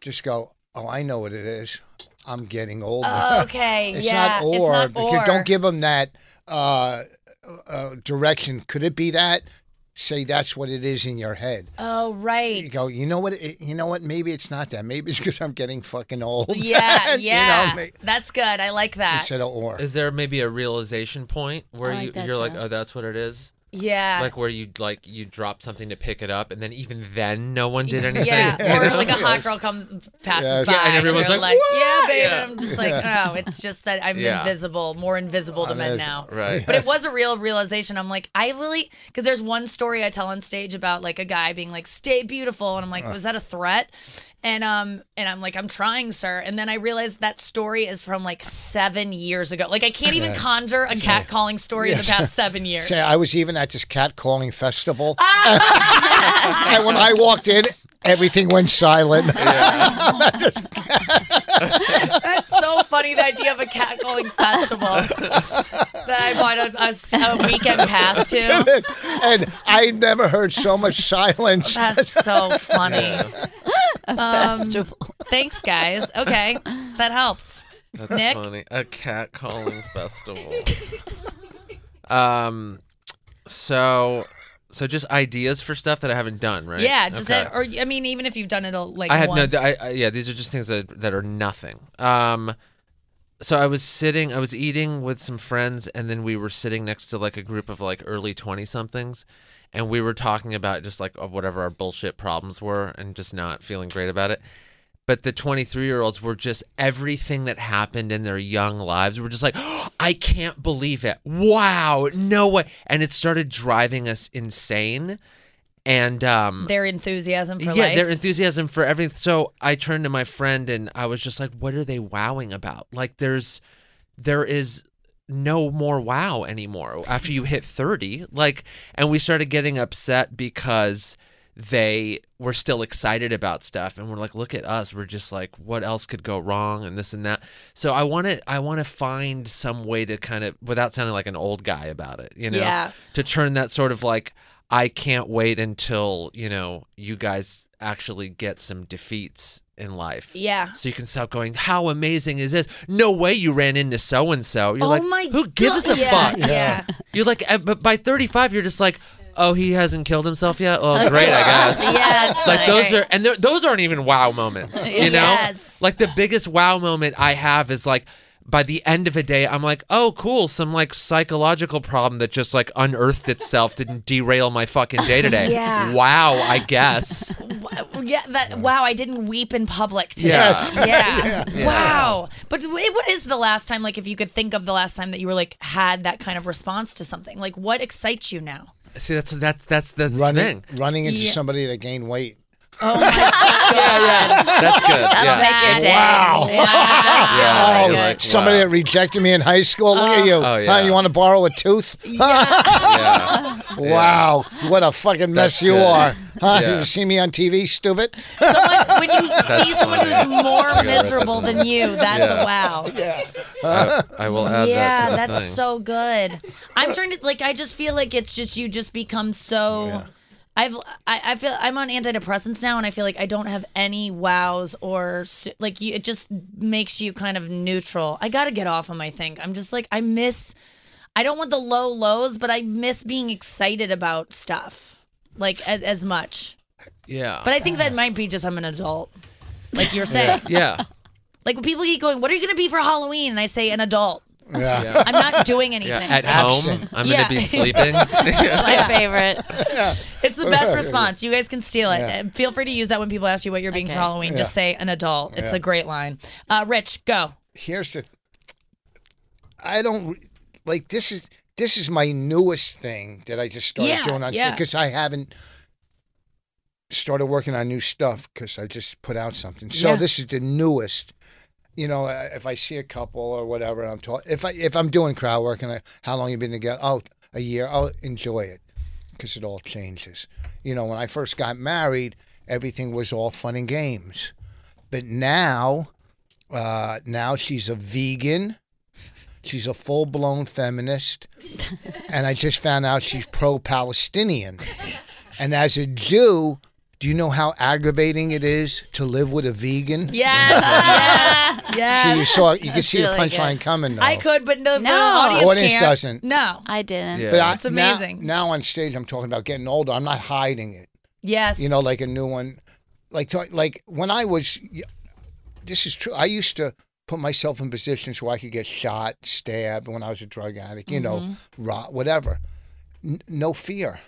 Just go. Oh, I know what it is. I'm getting older. Oh, okay. it's yeah. not or. it's not because or. Don't give them that uh, uh, direction. Could it be that? Say that's what it is in your head. Oh, right. You go. You know what? It, you know what? Maybe it's not that. Maybe it's because I'm getting fucking old. Yeah, You yeah. know, may- That's good. I like that. instead of or. Is there maybe a realization point where like you, you're like, oh, that's what it is? Yeah. Like where you like you drop something to pick it up, and then even then, no one did anything. yeah, You or know? like a hot girl comes passes Yes. by, Yeah, and everyone's they're like, "Yeah, "What?" Yeah. And I'm just like, oh, it's just that I'm Yeah. invisible, more invisible to men Honest. now. Right. But it was a real realization. I'm like, I really, because there's one story I tell on stage about like a guy being like, "Stay beautiful," and I'm like, was that a threat? And um, and I'm like, I'm trying, sir. And then I realized that story is from like seven years ago. Like I can't even conjure a cat calling story in the past seven years. Say, I was even at this cat calling festival, and when I walked in, everything went silent. That's so funny. The idea of a cat calling festival that I bought a weekend pass to. and I never heard so much silence. That's so funny. Um, Festival. Thanks, guys. Okay, that helped. That's Nick? funny. A cat calling festival. um, so, so just ideas for stuff that I haven't done, right? Yeah, just Okay. that, or I mean, even if you've done it a, like I had once. no. I, I, yeah, these are just things that that are nothing. Um, so I was sitting, I was eating with some friends, and then we were sitting next to like a group of like early twenty somethings, and we were talking about just like of whatever our bullshit problems were, and just not feeling great about it. But the 23 year olds were just everything that happened in their young lives were just like, I can't believe it. Wow, no way. And it started driving us insane. And um, Their enthusiasm for yeah, life. their enthusiasm for everything. So I turned to my friend and I was just like, "What are they wowing about? Like, there's, there is no more wow anymore after you hit thirty. Like, and we started getting upset because they were still excited about stuff and we're like look at us we're just like what else could go wrong and this and that so i want to i want to find some way to kind of without sounding like an old guy about it you know Yeah. to turn that sort of like I can't wait until you know you guys actually get some defeats in life. Yeah. So you can stop going. How amazing is this? No way you ran into so and so. You're oh like, my who gives God. a yeah, fuck? Yeah. You're like, uh, but by 35, you're just like, oh, he hasn't killed himself yet. Oh, great, I guess. Yeah, it's Like those are, and those aren't even wow moments. You know, Yes. like the biggest wow moment I have is like by the end of a day, I'm like, oh, cool, some like psychological problem that just like unearthed itself didn't derail my fucking day today. Yeah. Wow, I guess. Yeah, that wow, I didn't weep in public today. Yeah. Yeah. Yeah. Wow. But wh- what is the last time like if you could think of the last time that you were like had that kind of response to something? Like what excites you now? See, that's that's that's the running, thing. running into Yeah. somebody that gained weight. Oh my god. That's good. That'll yeah. make your day. Wow. Yeah, Oh, like, somebody wow. that rejected me in high school. Look at uh-huh. you. Oh, Huh, you want to borrow a tooth? Yeah. Wow, what a fucking mess you good. are. Huh? Yeah. You see me on TV, stupid? Someone, when you see someone funny. who's more miserable than you, that's Yeah. a wow. I, I will add yeah, that to that's thing. so good. I'm trying to like. I just feel like it's just you just become so. I've I, I feel I'm on antidepressants now, and I feel like I don't have any wows or like you. It just makes you kind of neutral. I got to get off them. I think I'm just like I miss. I don't want the low lows, but I miss being excited about stuff like as, as much. yeah. But I think that might be just I'm an adult, like you're saying. yeah. Like when people keep going, "What are you going to be for Halloween?" and I say an adult. Yeah. Yeah. I'm not doing anything. Yeah, at Absent. home, I'm Yeah. gonna be sleeping. It's my favorite. It's the best response. You guys can steal it. Yeah. Feel free to use that when people ask you what you're being for Okay. Halloween. Just say an adult. It's a great line. Uh, Rich, go. Here's the. I don't like this is this is my newest thing that I just started Yeah, doing on yeah. because I haven't started working on new stuff because I just put out something. So Yeah. this is the newest. You know, if I see a couple or whatever, and I'm talking. If I if I'm doing crowd work and I, how long you been together? Oh, a year. I'll enjoy it because it all changes. You know, when I first got married, everything was all fun and games, but now, uh, now she's a vegan. She's a full blown feminist. and I just found out she's pro Palestinian. And as a Jew, do you know how aggravating it is to live with a vegan? Yes. yeah. Yeah. See, you saw, you could see really the punchline good. coming. Though. I could, but no, the No. audience, Audience can't. doesn't. No. I didn't. Yeah. But I, It's amazing. Now, now on stage, I'm talking about getting older. I'm not hiding it. Yes. You know, like a new one. Like, like when I was, this is true. I used to put myself in positions where I could get shot, stabbed when I was a drug addict. You know, mm-hmm. rot, whatever. N- no fear.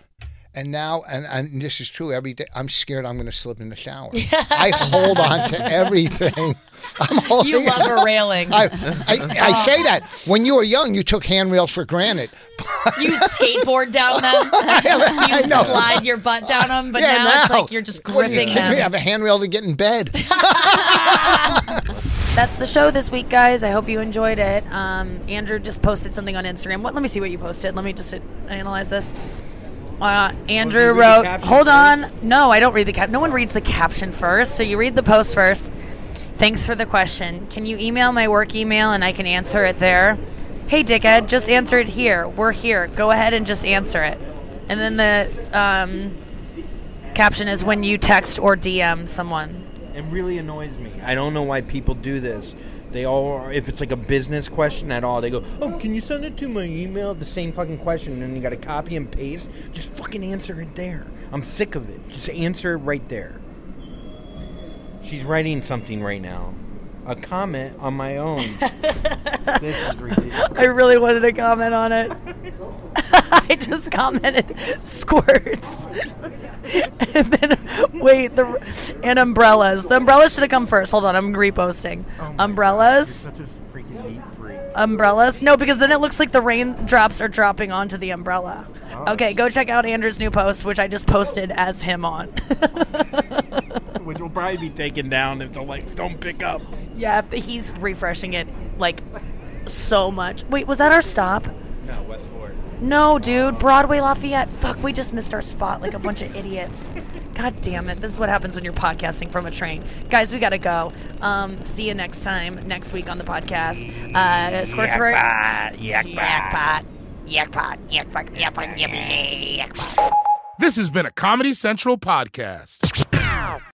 And now, and, and this is true every day. I'm scared I'm going to slip in the shower. I hold on to everything. I'm holding you love a railing. I, I, I say that when you were young, you took handrails for granted. you skateboard down them. I you know. slide your butt down them, but Yeah, now, it's like you're just What are you gripping kidding me? I have a handrail to get in bed. That's the show this week, guys. I hope you enjoyed it. Um, Andrew just posted something on Instagram. What? Let me see what you posted. Let me just analyze this. Uh, Andrew read wrote, caption "Hold first? on, no, I don't read the cap. No one reads the caption first, so you read the post first. Thanks for the question. Can you email my work email and I can answer it there? Hey, dickhead, just answer it here. We're here. Go ahead and just answer it. And then the um, caption is when you text or DM someone. It really annoys me. I don't know why people do this. They all, are, if it's like a business question at all, they go, "Oh, can you send it to my email?" The same fucking question, and then you got to copy and paste. Just fucking answer it there. I'm sick of it. Just answer it right there. She's writing something right now. A comment on my own. this is ridiculous. I really wanted to comment on it. I just commented squirts. and then, wait, the and umbrellas. The umbrellas should have come first. Hold on, I'm reposting. Oh umbrellas. Umbrellas? No, because then it looks like the raindrops are dropping onto the umbrella. Oh. Okay, go check out Andrew's new post, which I just posted as him on. Which will probably be taken down if the lights don't pick up. yeah, he's refreshing it like so much. Wait, was that our stop? No, West 4th. No, dude, Broadway Lafayette. Fuck, we just missed our spot like a bunch of idiots. God damn it. This is what happens when you're podcasting from a train. Guys, we gotta go. Um, see you next time, next week on the podcast. Uh, Squirtsworth. Yakbot. Yakbot. Yakbot. Yakbot. Yakbot. This has been a Comedy Central podcast.